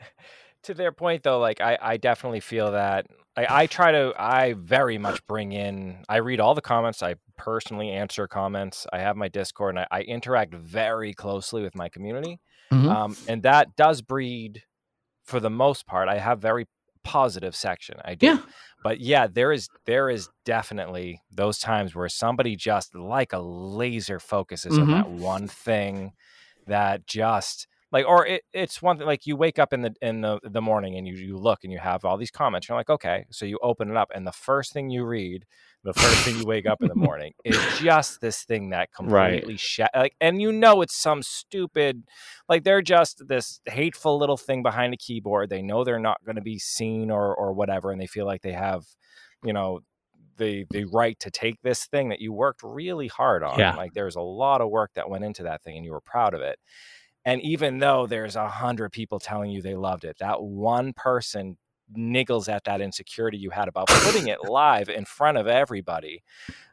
to their point though like i i definitely feel that I, I try to i very much bring in i read all the comments. I personally answer comments. I have my discord and i, I interact very closely with my community. Mhm. um, and that does breed for the most part i have very positive section. I do. Yeah. But yeah there is there is definitely those times where somebody just like a laser focuses on Mhm. that one thing that just like or it, it's one thing like you wake up in the in the, the morning and you, you look and you have all these comments you're like okay so you open it up and the first thing you read the first thing you wake up in the morning is just this thing that completely sha- like and you know it's some stupid like they're just this hateful little thing behind a keyboard they know they're not going to be seen or or whatever and they feel like they have you know the the right to take this thing that you worked really hard on Yeah. like there's a lot of work that went into that thing and you were proud of it and even though there's a hundred people telling you they loved it that one person niggles at that insecurity you had about putting it live in front of everybody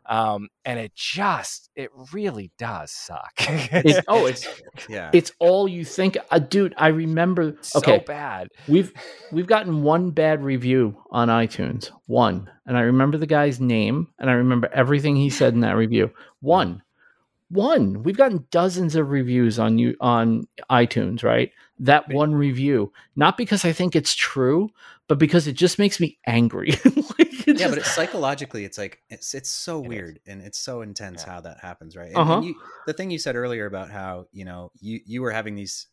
um, and it just it really does suck it, oh it's Yeah. it's all you think uh, dude i remember so okay bad We've we've gotten one bad review on iTunes. One. And I remember the guy's name and I remember everything he said in that review. One. One. We've gotten dozens of reviews on you on iTunes, right? That one review. Not because I think it's true, but because it just makes me angry. Like, yeah, but just- it's psychologically, it's like it's it's so It is. weird and it's so intense Yeah. how that happens, right? And, Uh-huh. and you, the thing you said earlier about how you know you you were having these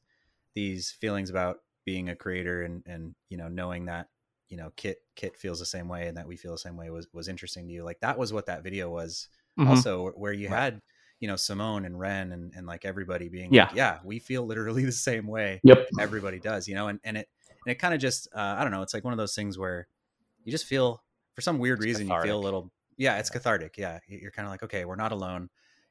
these feelings about being a creator and and you know knowing that you know Kit Kit feels the same way and that we feel the same way was was interesting to you. Like that was what that video was Mhm. also, where you Right. had you know Simone and Ren and and like everybody being Yeah. like, yeah, we feel literally the same way Yep. everybody does, you know, and, and it and it kind of just uh, I don't know, it's like one of those things where you just feel for some weird It's reason you feel a little yeah, it's Yeah. cathartic. Yeah, you're kind of like okay, we're not alone.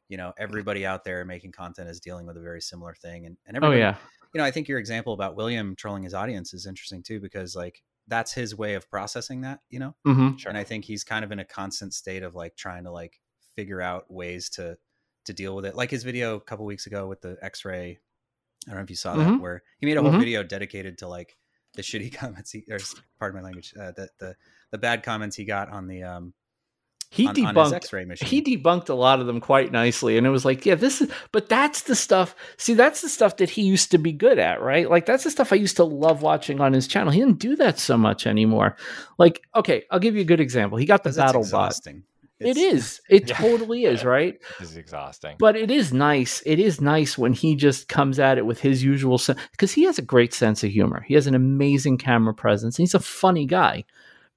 You know, everybody out there making content is dealing with a very similar thing, and and Oh yeah. you know, I think your example about William trolling his audience is interesting too because like that's his way of processing that, you know, hmm sure and I think he's kind of in a constant state of like trying to like figure out ways to to deal with it. Like his video a couple weeks ago with the X-ray. I don't know if you saw that, Mhm. where he made a whole Mhm. video dedicated to like the shitty comments he, or pardon my language, uh, the the the bad comments he got on the um He on, on his debunked X-ray machine. he debunked a lot of them quite nicely and it was like yeah this is but that's the stuff see that's the stuff that he used to be good at right like that's the stuff i used to love watching on his channel he didn't do that so much anymore like okay i'll give you a good example he got the battle bot It's- it Yeah. totally is right? This is exhausting. But it is nice. It is nice when he just comes at it with his usual sense because he has a great sense of humor. He has an amazing camera presence he's a funny guy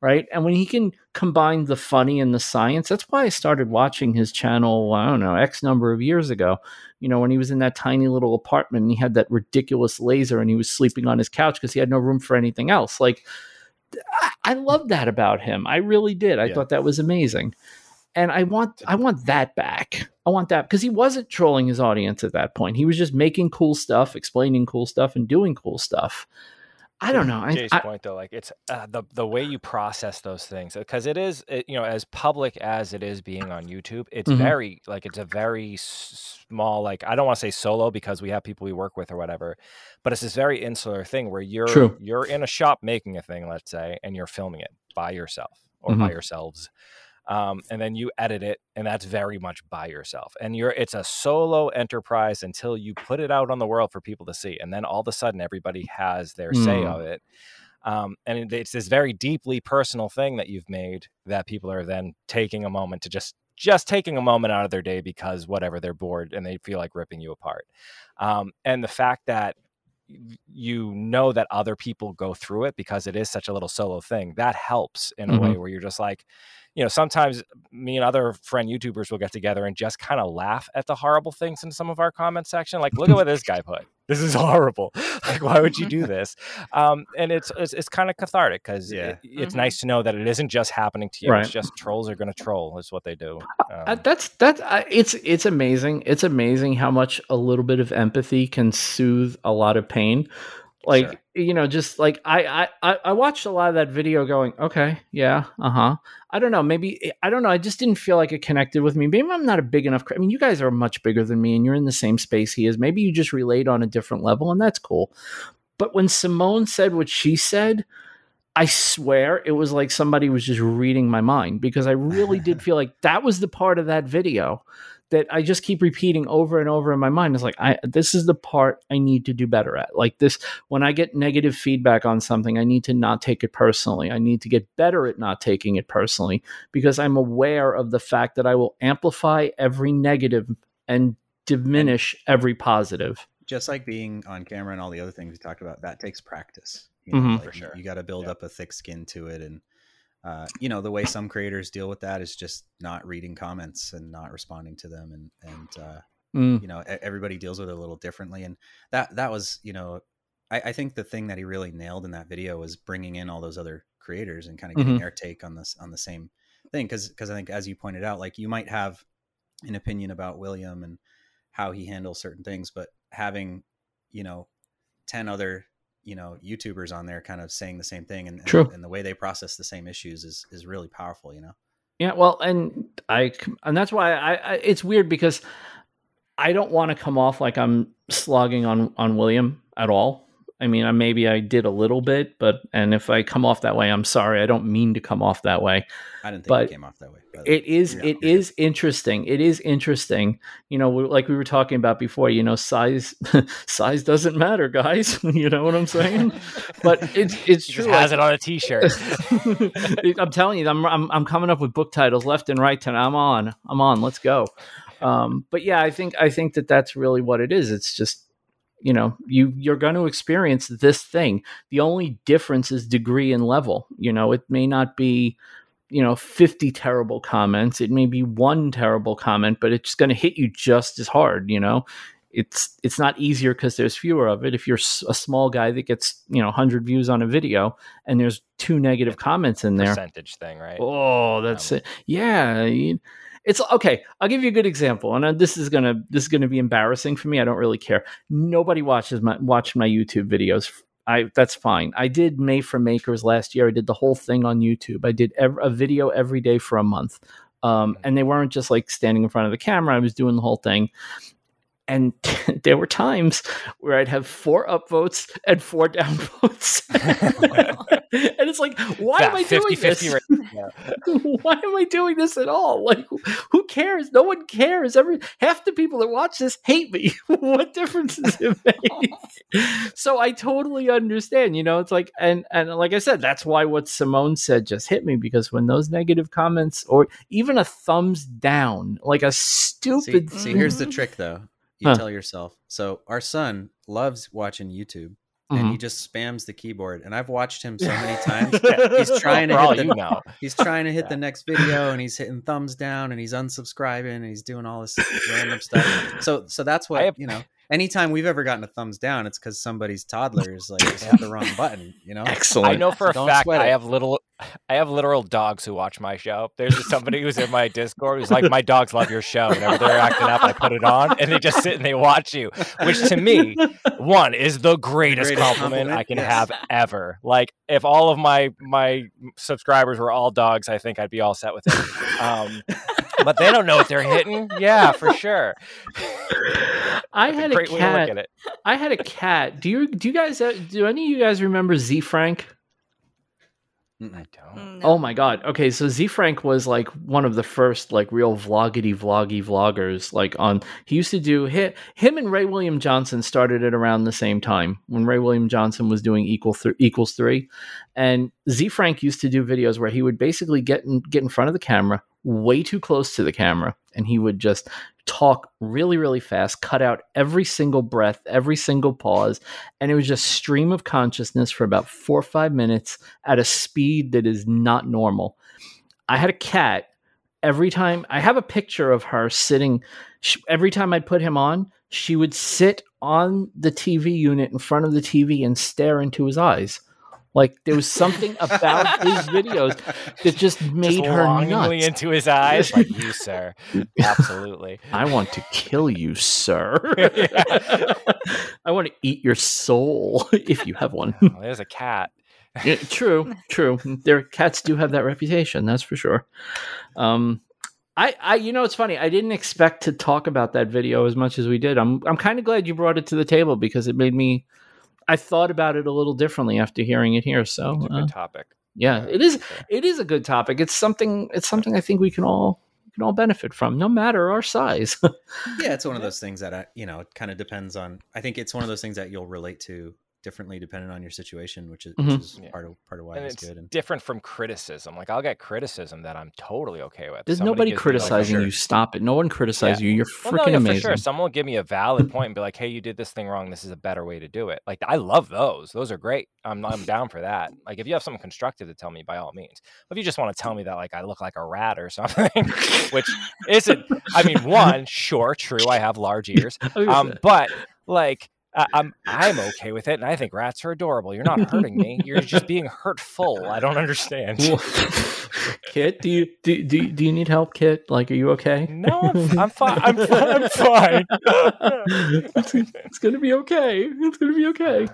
right? And when he can combine the funny and the science that's why i started watching his channel i don't know x number of years ago you know when he was in that tiny little apartment and he had that ridiculous laser and he was sleeping on his couch because he had no room for anything else. Like I, I love that about him. I really did. I Yeah. thought that was amazing and I want I want that back. I want that because he wasn't trolling his audience at that point. He was just making cool stuff, explaining cool stuff, and doing cool stuff. I don't know. Jay's I, point though, like it's uh, the the way you process those things because it is it, you know as public as it is being on YouTube, it's mm-hmm. very like it's a very small like I don't want to say solo because we have people we work with or whatever, but it's this very insular thing where you're True. you're in a shop making a thing, let's say, and you're filming it by yourself or mm-hmm. by yourselves um, and then you edit it and that's very much by yourself and you're it's a solo enterprise until you put it out on the world for people to see and then all of a sudden everybody has their mm. say of it um, and it's this very deeply personal thing that you've made that people are then taking a moment to just just taking a moment out of their day because whatever they're bored and they feel like ripping you apart um, and the fact that you know that other people go through it because it is such a little solo thing that helps in a mm-hmm. way where you're just like you know, sometimes me and other friend YouTubers will get together and just kind of laugh at the horrible things in some of our comment section. Like, look at what this guy put. This is horrible. Like, why would you do this? Um, and it's it's, it's kind of cathartic because yeah. it, it's mm-hmm. nice to know that it isn't just happening to you. Right. It's just trolls are going to troll. Is what they do. Um, that's that's uh, it's it's amazing. It's amazing how much a little bit of empathy can soothe a lot of pain like sure. you know just like I, I i watched a lot of that video going okay yeah uh-huh. I don't know maybe eh, i don't know i just didn't feel like it connected with me. Maybe i'm not a big enough i mean you guys are much bigger than me and you're in the same space he is. Maybe you just relate on a different level and that's cool. But when simone said what she said I swear it was like somebody was just reading my mind because I really did feel like that was the part of that video that I just keep repeating over and over in my mind. It's like I this is the part I need to do better at. Like this when I get negative feedback on something, I need to not take it personally. I need to get better at not taking it personally because I'm aware of the fact that I will amplify every negative and diminish every positive. Just like being on camera and all the other things we talked about, that takes practice. You know, mm-hmm. like For sure. You, you got to build up a thick skin to it and uh, you know the way some creators deal with that is just not reading comments and not responding to them and and uh, mm. you know everybody deals with it a little differently and that that was you know I, I, think the thing that he really nailed in that video was bringing in all those other creators and kind of getting mm-hmm. their take on this on the same thing because because I think as you pointed out like you might have an opinion about William and how he handles certain things but having you know 10 other you know youtubers on there kind of saying the same thing and, and, and the way they process the same issues is is really powerful you know? Yeah well and i and that's why I, I it's weird because i don't want to come off like i'm slogging on on william at all I mean, I, maybe I did a little bit, but and if I come off that way, I'm sorry. I don't mean to come off that way. I didn't think but it came off that way. It is. Yeah, it is interesting. It is interesting. You know, like we were talking about before. You know, size size doesn't matter, guys. you know what I'm saying? but it's it's he true. has it on a T-shirt. I'm telling you, I'm, I'm I'm coming up with book titles left and right. Tonight. I'm on. I'm on. Let's go. Um, but yeah, I think I think that that's really what it is. It's just you know you you're going to experience this thing. The only difference is degree and level you know? It may not be you know 50 terrible comments. It may be one terrible comment but it's going to hit you just as hard you know? It's it's not easier because there's fewer of it. If you're a small guy that gets you know 100 views on a video and there's two negative comments in there percentage thing right? Oh that's um, it. Yeah you, it's okay. I'll give you a good example, and uh, this is gonna this is gonna be embarrassing for me. I don't really care. Nobody watches my watch my YouTube videos. I that's fine. I did May for Makers last year. I did the whole thing on YouTube. I did ev- a video every day for a month, um, and they weren't just like standing in front of the camera. I was doing the whole thing, and there were times where I'd have four upvotes and four downvotes. and it's like, why am I 50, doing this? Right why am I doing this at all? Like, who cares? No one cares. Every half the people that watch this hate me. what difference does it make? so I totally understand. You know, it's like, and and like I said, that's why what Simone said just hit me because when those negative comments or even a thumbs down, like a stupid. See, see here's the trick though you huh. tell yourself. So our son loves watching YouTube. Mm-hmm. And he mm-hmm. just spams the keyboard, and I've watched him so many times. he's trying to hit the, he's trying to hit yeah. the next video, and he's hitting thumbs down, and he's unsubscribing, and he's doing all this random stuff. So, so that's what have, you know. Anytime we've ever gotten a thumbs down, it's because somebody's toddler is like just hit the wrong button. You know, excellent. I know for a don't fact sweat I it. have little, I have literal dogs who watch my show. There's somebody who's in my Discord who's like, my dogs love your show. Whenever they're acting up, I put it on, and they just sit and they watch you. Which to me, one is the greatest, greatest compliment, compliment, I can yes. have ever. Like if all of my my subscribers were all dogs, I think I'd be all set with it. Um, but they don't know what they're hitting. Yeah, for sure. I That's had a great way to look cat. at it. I had a cat. Do you do you guys uh, do any of you guys remember Ze Frank? I don't. Mm, Oh my god. Okay, so Ze Frank was like one of the first like real vloggity vloggy vloggers. Like on he used to do him, him and Ray William Johnson started it around the same time when Ray William Johnson was doing equal th- equals three, and Ze Frank used to do videos where he would basically get in, get in front of the camera, way too close to the camera, and he would just talk really really fast, cut out every single breath, every single pause, and it was just stream of consciousness for about four or five minutes at a speed that is not normal. I had a cat. Every time I have a picture of her sitting, sh every time I'd put him on, she would sit on the TV unit in front of the TV and stare into his eyes. Like there was something about his videos that just made Just her nuts. into his eyes, like you, sir. Absolutely. I want to kill you, sir. Yeah. I want to eat your soul if you have one. Well, there's a cat. Yeah, true, true. Their cats do have that reputation, that's for sure. Um, I, I, you know, it's funny. I didn't expect to talk about that video as much as we did. I'm, I'm kind of glad you brought it to the table because it made me. I thought about it a little differently after hearing it here. So, It's a uh, topic. yeah, it is. It is a good topic. It's something. It's something I think we can all we can all benefit from, no matter our size. yeah, it's one of those things that I, you know, it kind of depends on. I think it's one of those things that you'll relate to differently depending on your situation, which is, Mhm. which is Yeah. part of part of why and it's it's good. And different from criticism. Like I'll get criticism that I'm totally okay with. There's Somebody nobody gives me, like, criticizing you. Stop it. No one criticizes Yeah. you. You're Well, no, freaking yeah, amazing. for sure. Someone will give me a valid point and be like, "Hey, you did this thing wrong. This is a better way to do it." Like I love those. Those are great. I'm I'm down for that. Like if you have something constructive to tell me, by all means. But if you just want to tell me that like I look like a rat or something, which isn't. I mean, one, sure, true. I have large ears. Um, but like. I- I'm I'm okay with it, and I think rats are adorable. You're not hurting me. You're just being hurtful. I don't understand. Kit, do you do, do do you need help, Kit? Like, are you okay? No, I'm, I'm fine. I'm, I'm fine. it's, it's gonna be okay. It's gonna be okay.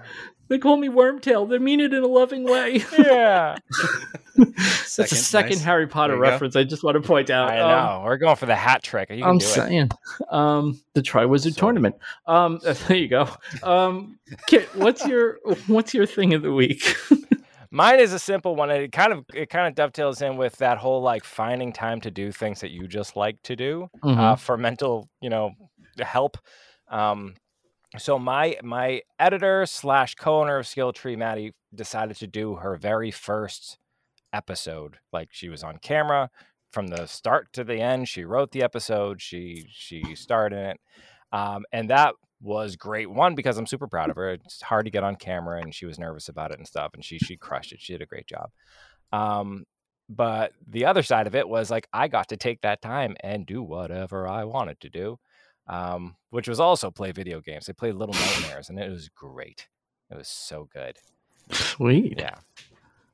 They call me Wormtail. They mean it in a loving way. yeah, That's a second nice. Harry Potter There you go. reference. I just want to point out. I Um, know. We're going for the hat trick. You can I'm do it. saying, um, the Triwizard Sorry. Tournament. Um, there you go. Um, Kit, what's your what's your thing of the week? Mine is a simple one. It kind of it kind of dovetails in with that whole like finding time to do things that you just like to do uh, Mhm. for mental, you know, help. Um, so my my editor slash co-owner of Skill Tree, Maddie, decided to do her very first episode. Like she was on camera from the start to the end. She wrote the episode. She she starred in it, um, and that was great. One because I'm super proud of her. It's hard to get on camera, and she was nervous about it and stuff, and she she crushed it. She did a great job. Um, but the other side of it was like I got to take that time and do whatever I wanted to do, um, which was also play video games. They played Little Nightmares, and it was great. It was so good. Sweet. Yeah.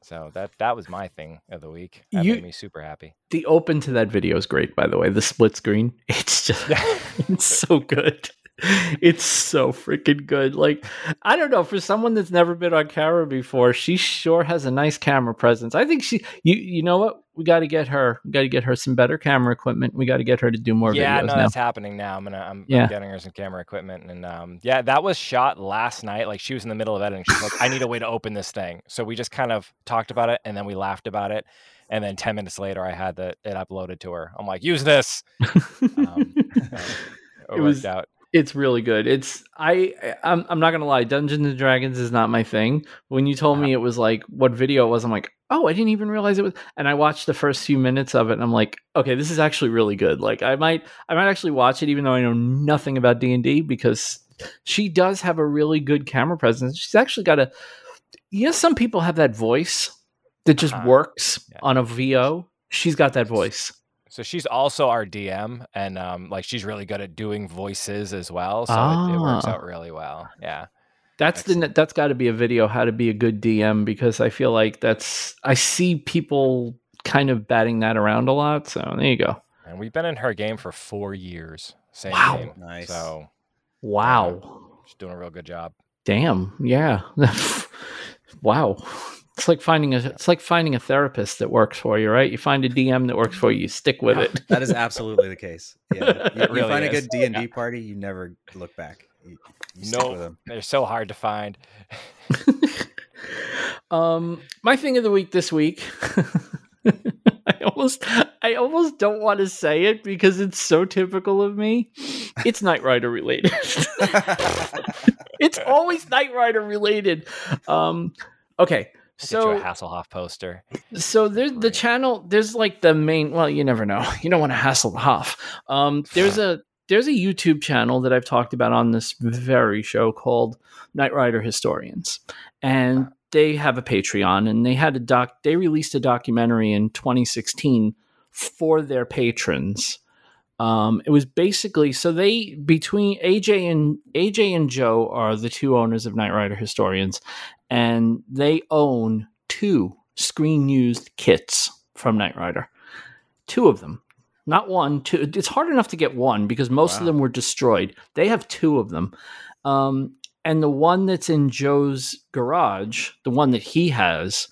So that that was my thing of the week. That You- made me super happy. The open to that video is great, by the way. The split screen. It's just it's so good. It's so freaking good. Like, I don't know, for someone that's never been on camera before, she sure has a nice camera presence. I think she you you know what? We gotta get her we gotta get her some better camera equipment. We gotta get her to do more yeah, videos no, now. that's happening now. I'm gonna I'm, Yeah. I'm getting her some camera equipment, and um, yeah, that was shot last night. Like she was in the middle of editing. She's like, I need a way to open this thing. So we just kind of talked about it, and then we laughed about it, and then ten minutes later, I had the it uploaded to her. I'm like, use this. Um, it, It was- worked out. It's really good. It's I I'm I'm not gonna lie, Dungeons and Dragons is not my thing. When you told me it was like what video it was, I'm like, oh, I didn't even realize it was. And I watched the first few minutes of it, and I'm like, okay, this is actually really good. Like I might I might actually watch it, even though I know nothing about D and D, because she does have a really good camera presence. She's actually got a. You know, some people have that voice that just Uh-huh. works Yeah. on a VO. She's got that voice. So she's also our DM, and um, like she's really good at doing voices as well. So ah. it, it, works out ah. really well. Yeah. That's Excellent. the that's got to be a video how to be a good DM because I feel like that's I see people kind of batting that around a lot. So there you go. And we've been in her game for four years. Same wow. game. Nice. So wow, she's doing a real good job. Damn. Yeah. wow. It's like finding a it's like finding a therapist that works for you, right? You find a DM that works for you, you stick with it. that is absolutely the case. Yeah, you, really you find is. a good D and D party, you never look back. You, you no, they're so hard to find. um, my thing of the week this week. I almost, I almost don't want to say it because it's so typical of me. It's Knight Rider related. it's always Knight Rider related. Um, okay, so a Hasselhoff poster. So there's the channel. There's like the main. Well, you never know. You don't want to Hasselhoff. Um, there's a there's a YouTube channel that I've talked about on this very show called Knight Rider Historians, and they have a Patreon, and they had a doc. They released a documentary in 2016 for their patrons. Um, it was basically so they between AJ and AJ and Joe are the two owners of Knight Rider Historians, and they own two screen used kits from Knight Rider. Two of them. Not one, two. It's hard enough to get one because most wow. of them were destroyed. They have two of them. Um, and the one that's in Joe's garage, the one that he has,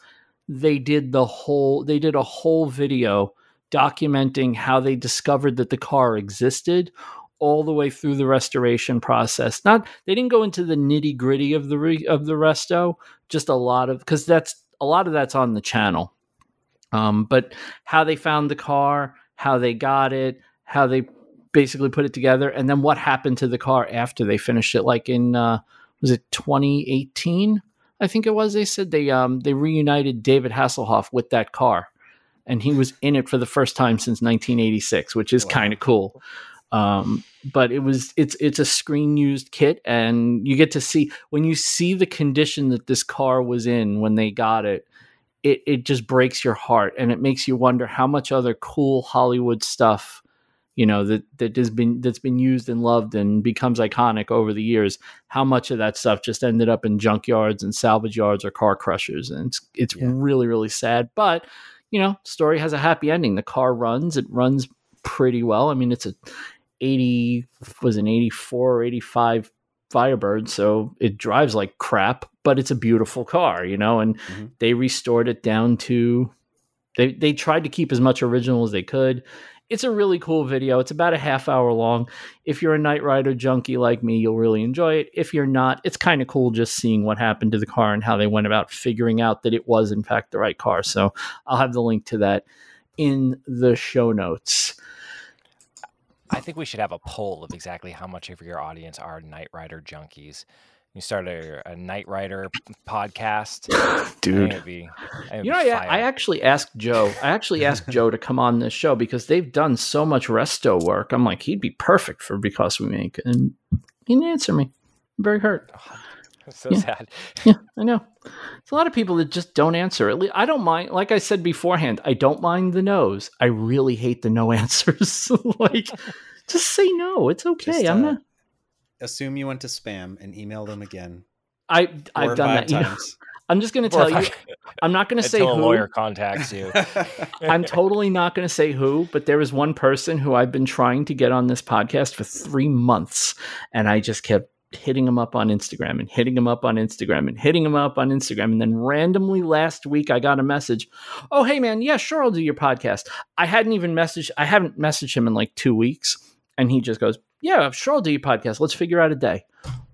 they did the whole they did a whole video documenting how they discovered that the car existed all the way through the restoration process. Not they didn't go into the nitty gritty of the re, of the resto, just a lot of because that's a lot of that's on the channel. Um, but how they found the car, how they got it, how they basically put it together, and then what happened to the car after they finished it. Like in uh, was it 2018? I think it was. They said they um they reunited David Hasselhoff with that car, and he was in it for the first time since 1986, which is wow. kind of cool. Um, but it was it's it's a screen used kit, and you get to see when you see the condition that this car was in when they got it. It it just breaks your heart, and it makes you wonder how much other cool Hollywood stuff, you know, that that has been that's been used and loved and becomes iconic over the years. How much of that stuff just ended up in junkyards and salvage yards or car crushers, and it's it's yeah. really really sad. But you know, story has a happy ending. The car runs; it runs pretty well. I mean, it's a 80 was an 84 or 85 Firebird, so it drives like crap, but it's a beautiful car, you know. And mm-hmm. they restored it down to they they tried to keep as much original as they could. It's a really cool video. It's about a half hour long. If you're a Knight Rider junkie like me, you'll really enjoy it. If you're not, it's kind of cool just seeing what happened to the car and how they went about figuring out that it was in fact the right car. So I'll have the link to that in the show notes. I think we should have a poll of exactly how much of your audience are Knight Rider junkies. You start a, a Knight Rider podcast, dude. Be, you know, I, I, actually asked Joe. I actually asked Joe to come on this show because they've done so much resto work. I'm like, he'd be perfect for because we make, and he didn't answer me. I'm very hurt. Oh, so yeah. sad. Yeah, I know. It's a lot of people that just don't answer. I don't mind. Like I said beforehand, I don't mind the no's. I really hate the no answers. like, just say no. It's okay. Just, I'm uh, not. Assume you went to spam and email them again. I I've done that. You know, I'm just going to tell you. I'm not going to say who. a lawyer contacts you. I'm totally not going to say who, but there was one person who I've been trying to get on this podcast for three months, and I just kept hitting him up on Instagram and hitting him up on Instagram and hitting him up on Instagram. And then randomly last week, I got a message. Oh, hey, man. Yeah, sure. I'll do your podcast. I hadn't even messaged, I haven't messaged him in like two weeks. And he just goes, Yeah, sure. I'll do your podcast. Let's figure out a day.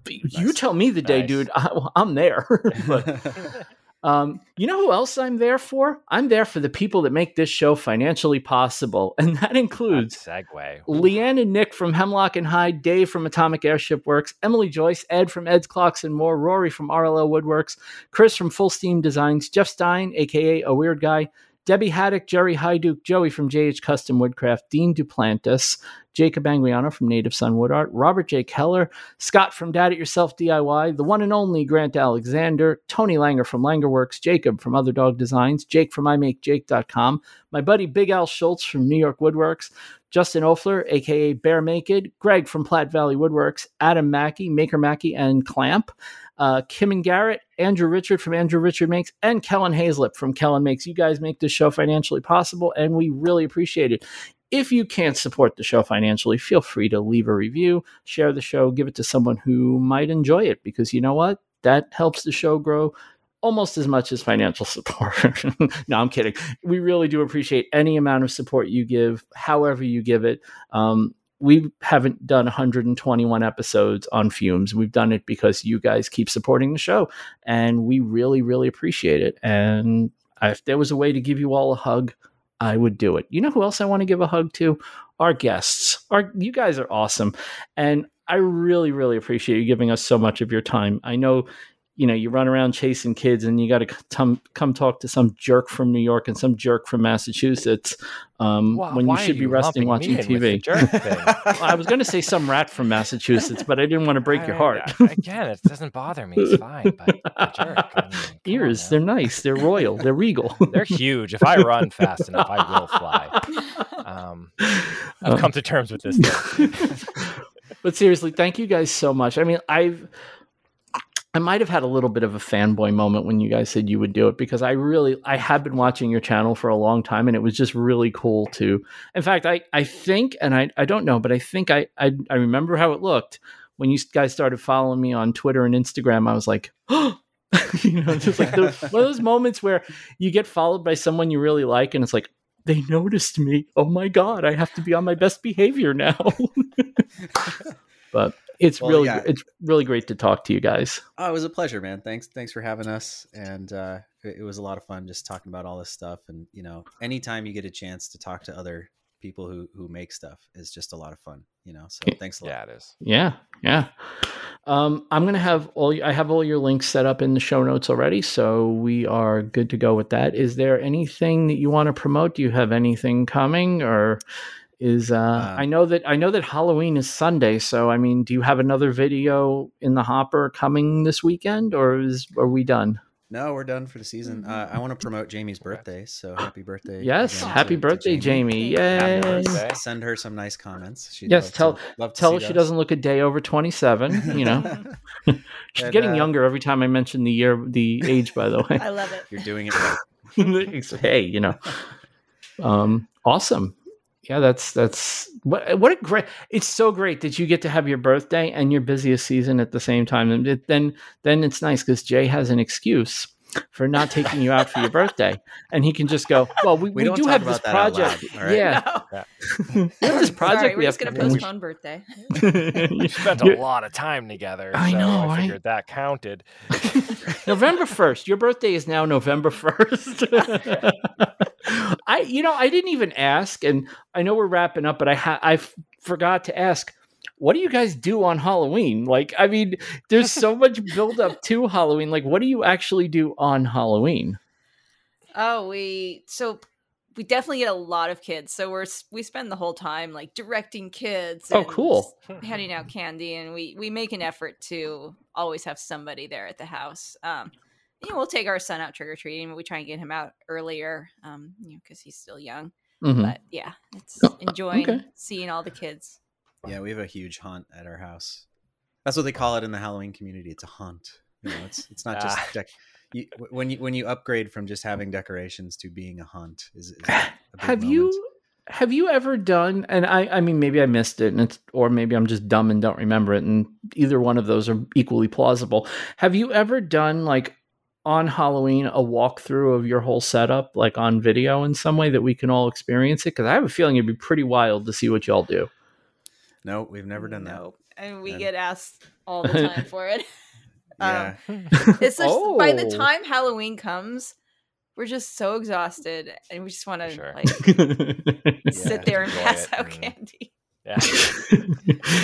Nice. You tell me the day, nice. dude. I, am there. but, Um, you know who else I'm there for? I'm there for the people that make this show financially possible, and that includes segue. Leanne and Nick from Hemlock and Hyde, Dave from Atomic Airship Works, Emily Joyce, Ed from Ed's Clocks and More, Rory from RLL Woodworks, Chris from Full Steam Designs, Jeff Stein, aka a weird guy, Debbie Haddock, Jerry Hyduke, Joey from JH Custom Woodcraft, Dean Duplantis, Jacob Anguiano from Native Son Wood Art, Robert J. Keller, Scott from Dad It Yourself DIY, the one and only Grant Alexander, Tony Langer from Langerworks, Jacob from Other Dog Designs, Jake from IMakeJake.com, my buddy Big Al Schultz from New York Woodworks, Justin Ofler, aka Bear Naked, Greg from Platte Valley Woodworks, Adam Mackey, Maker Mackey, and Clamp uh, Kim and Garrett, Andrew Richard from Andrew Richard Makes, and Kellen Hazlip from Kellen Makes. You guys make this show financially possible, and we really appreciate it. If you can't support the show financially, feel free to leave a review, share the show, give it to someone who might enjoy it, because you know what? That helps the show grow almost as much as financial support. no, I'm kidding. We really do appreciate any amount of support you give, however you give it. Um, we haven't done 121 episodes on fumes. We've done it because you guys keep supporting the show, and we really, really appreciate it. And if there was a way to give you all a hug, I would do it. You know who else I want to give a hug to? Our guests. Our you guys are awesome, and I really, really appreciate you giving us so much of your time. I know you know, you run around chasing kids and you got to come come talk to some jerk from New York and some jerk from Massachusetts um, well, when you should be you resting watching TV. I was going to say some rat from Massachusetts, but I didn't want to break I, your heart. again, it doesn't bother me. It's fine. But jerk. I mean, Ears, they're nice. They're royal. They're regal. they're huge. If I run fast enough, I will fly. Um, I've um, come to terms with this. but seriously, thank you guys so much. I mean, I've I might have had a little bit of a fanboy moment when you guys said you would do it because I really I have been watching your channel for a long time and it was just really cool to in fact I I think and I I don't know but I think I I, I remember how it looked when you guys started following me on Twitter and Instagram. I was like oh you know just like the, one of those moments where you get followed by someone you really like and it's like they noticed me. Oh my god I have to be on my best behavior now. But it's well, really yeah. it's really great to talk to you guys. Oh, it was a pleasure, man. Thanks thanks for having us, and uh, it, it, was a lot of fun just talking about all this stuff. And you know, anytime you get a chance to talk to other people who who make stuff is just a lot of fun. You know, so thanks a lot. Yeah, it is. Yeah, yeah. Um, I'm gonna have all I have all your links set up in the show notes already, so we are good to go with that. Is there anything that you want to promote? Do you have anything coming or? Is uh, uh, I know that I know that Halloween is Sunday, so I mean, do you have another video in the hopper coming this weekend, or is are we done? No, we're done for the season. Uh, I want to promote Jamie's birthday, so happy birthday! Yes, happy to, birthday, to Jamie! Jamie. Yay! Send her some nice comments. She'd yes, tell to, tell her she doesn't look a day over twenty seven. You know, she's and, getting uh, younger every time I mention the year, the age. By the way, I love it. You're doing it right. hey, you know, um, awesome yeah, that's that's what what a great. It's so great that you get to have your birthday and your busiest season at the same time, and it, then then it's nice because Jay has an excuse for not taking you out for your birthday, and he can just go. Well, we, we, we do have this project. Loud, Yeah, no. yeah. we have this project. Sorry, we're we just going to postpone birthday. you spent a lot of time together. I so know. I figured that counted. November first. Your birthday is now November first. I, you know, I didn't even ask, and I know we're wrapping up, but I ha- I forgot to ask. What do you guys do on Halloween? Like, I mean, there's so much build up to Halloween. Like, what do you actually do on Halloween? Oh, we so we definitely get a lot of kids. So we're we spend the whole time like directing kids. oh, cool! Handing out candy, and we we make an effort to always have somebody there at the house. Um, you know, we'll take our son out trick or treating. We try and get him out earlier, um, you know, because he's still young. Mm-hmm. But yeah, it's oh, enjoying okay. seeing all the kids. Yeah, we have a huge haunt at our house. That's what they call it in the Halloween community. It's a haunt. You know, it's it's not just ah. dec- you, when you when you upgrade from just having decorations to being a haunt. Is, is have moment. you have you ever done? And I I mean maybe I missed it, and it's or maybe I'm just dumb and don't remember it. And either one of those are equally plausible. Have you ever done like on Halloween a walkthrough of your whole setup, like on video in some way that we can all experience it? Because I have a feeling it'd be pretty wild to see what y'all do. No, we've never done that. Nope. And we and... get asked all the time for it. yeah. Um, it's just oh. by the oh. time Halloween comes, we're just so exhausted and we just want to sure. like sit there and pass out candy. Yeah.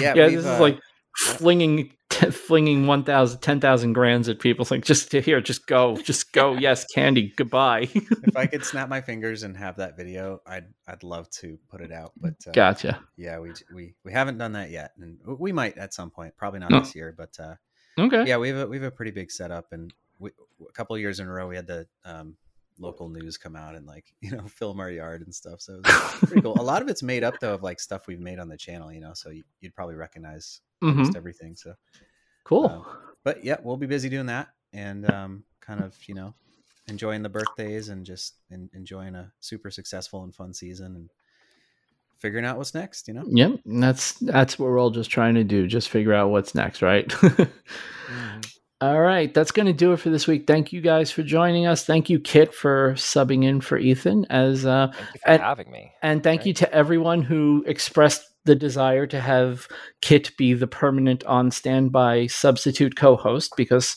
yeah, yeah this uh... is like flinging flinging 1,000, 10,000 grands at people. It's like, just here, just go, just go. yes, candy, goodbye. if I could snap my fingers and have that video, I'd I'd love to put it out. But uh, gotcha. Yeah, we we we haven't done that yet, and we might at some point. Probably not no. this year, but uh, okay. Yeah, we have a we have a pretty big setup, and we, a couple years in a row we had the um, local news come out and like you know film our yard and stuff. So pretty cool. A lot of it's made up though of like stuff we've made on the channel, you know. So you, would probably recognize mm-hmm. almost everything. So cool. Uh, but yeah, we'll be busy doing that and um, kind of you know enjoying the birthdays and just in, enjoying a super successful and fun season and figuring out what's next you know yep that's that's what we're all just trying to do just figure out what's next right mm-hmm. All right, that's going to do it for this week. Thank you guys for joining us. Thank you, Kit, for subbing in for Ethan. As uh, thank you for and, having me, and thank right. you to everyone who expressed the desire to have Kit be the permanent on standby substitute co-host. Because,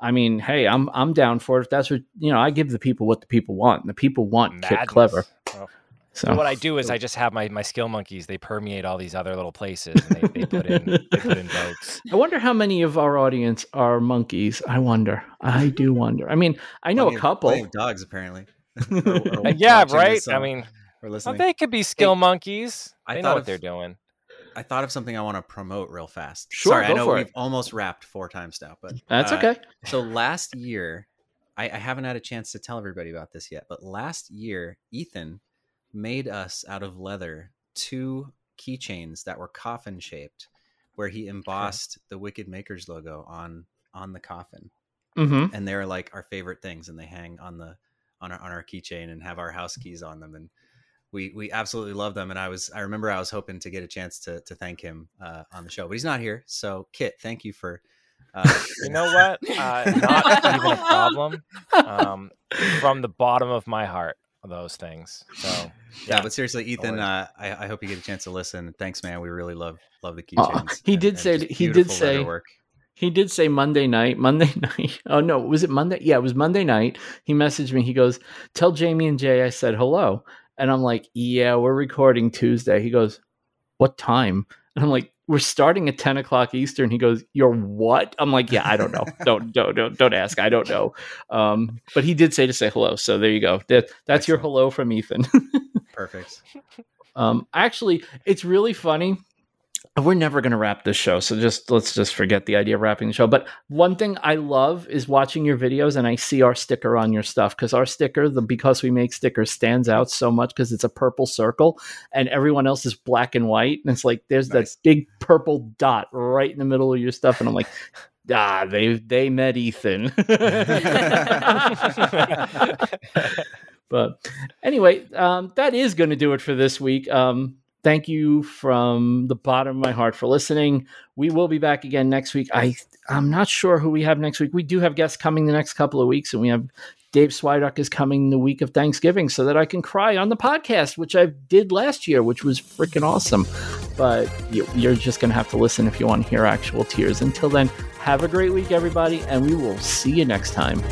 I mean, hey, I'm I'm down for it. If that's what you know, I give the people what the people want. And the people want Madness. Kit clever. Oh. So what I do is I just have my, my skill monkeys. They permeate all these other little places, and they, they put in they put in votes. I wonder how many of our audience are monkeys. I wonder. I do wonder. I mean, I know plenty a couple. Of, dogs, apparently. or, or yeah, right. I mean, well, they could be skill hey, monkeys. They I know what of, they're doing. I thought of something I want to promote real fast. Sure, Sorry, I know we've almost wrapped four times now, but that's uh, okay. So last year, I, I haven't had a chance to tell everybody about this yet, but last year, Ethan made us out of leather two keychains that were coffin shaped, where he embossed the Wicked Makers logo on on the coffin, mm-hmm. and they're like our favorite things, and they hang on the on our on our keychain and have our house keys on them, and we we absolutely love them. And I was I remember I was hoping to get a chance to to thank him uh, on the show, but he's not here. So Kit, thank you for. Uh, you know what? Uh, not even a problem. Um, from the bottom of my heart, those things. So yeah, yeah but seriously, Ethan, uh, I, I, hope you get a chance to listen. Thanks, man. We really love love the keychains. he and, did say he did say work. he did say Monday night. Monday night. Oh no, was it Monday? Yeah, it was Monday night. He messaged me. He goes, "Tell Jamie and Jay I said hello." And I'm like, "Yeah, we're recording Tuesday." He goes, "What time?" And I'm like, we're starting at 10 o'clock Eastern. He goes, You're what? I'm like, Yeah, I don't know. don't, don't, don't, don't ask. I don't know. Um, but he did say to say hello. So there you go. That, that's Excellent. your hello from Ethan. Perfect. Um, actually, it's really funny we're never going to wrap this show so just let's just forget the idea of wrapping the show. But one thing i love is watching your videos and i see our sticker on your stuff because our sticker the because we make stickers stands out so much because it's a purple circle and everyone else is black and white and it's like there's nice. that big purple dot right in the middle of your stuff and i'm like ah they they met ethan. But anyway um, that is going to do it for this week. Um, thank you from the bottom of my heart for listening. We will be back again next week. I I'm not sure who we have next week. We do have guests coming the next couple of weeks, and we have Dave Swiduck is coming the week of Thanksgiving, so that I can cry on the podcast, which I did last year, which was freaking awesome. But you, you're just gonna have to listen if you want to hear actual tears. Until then, have a great week, everybody, and we will see you next time.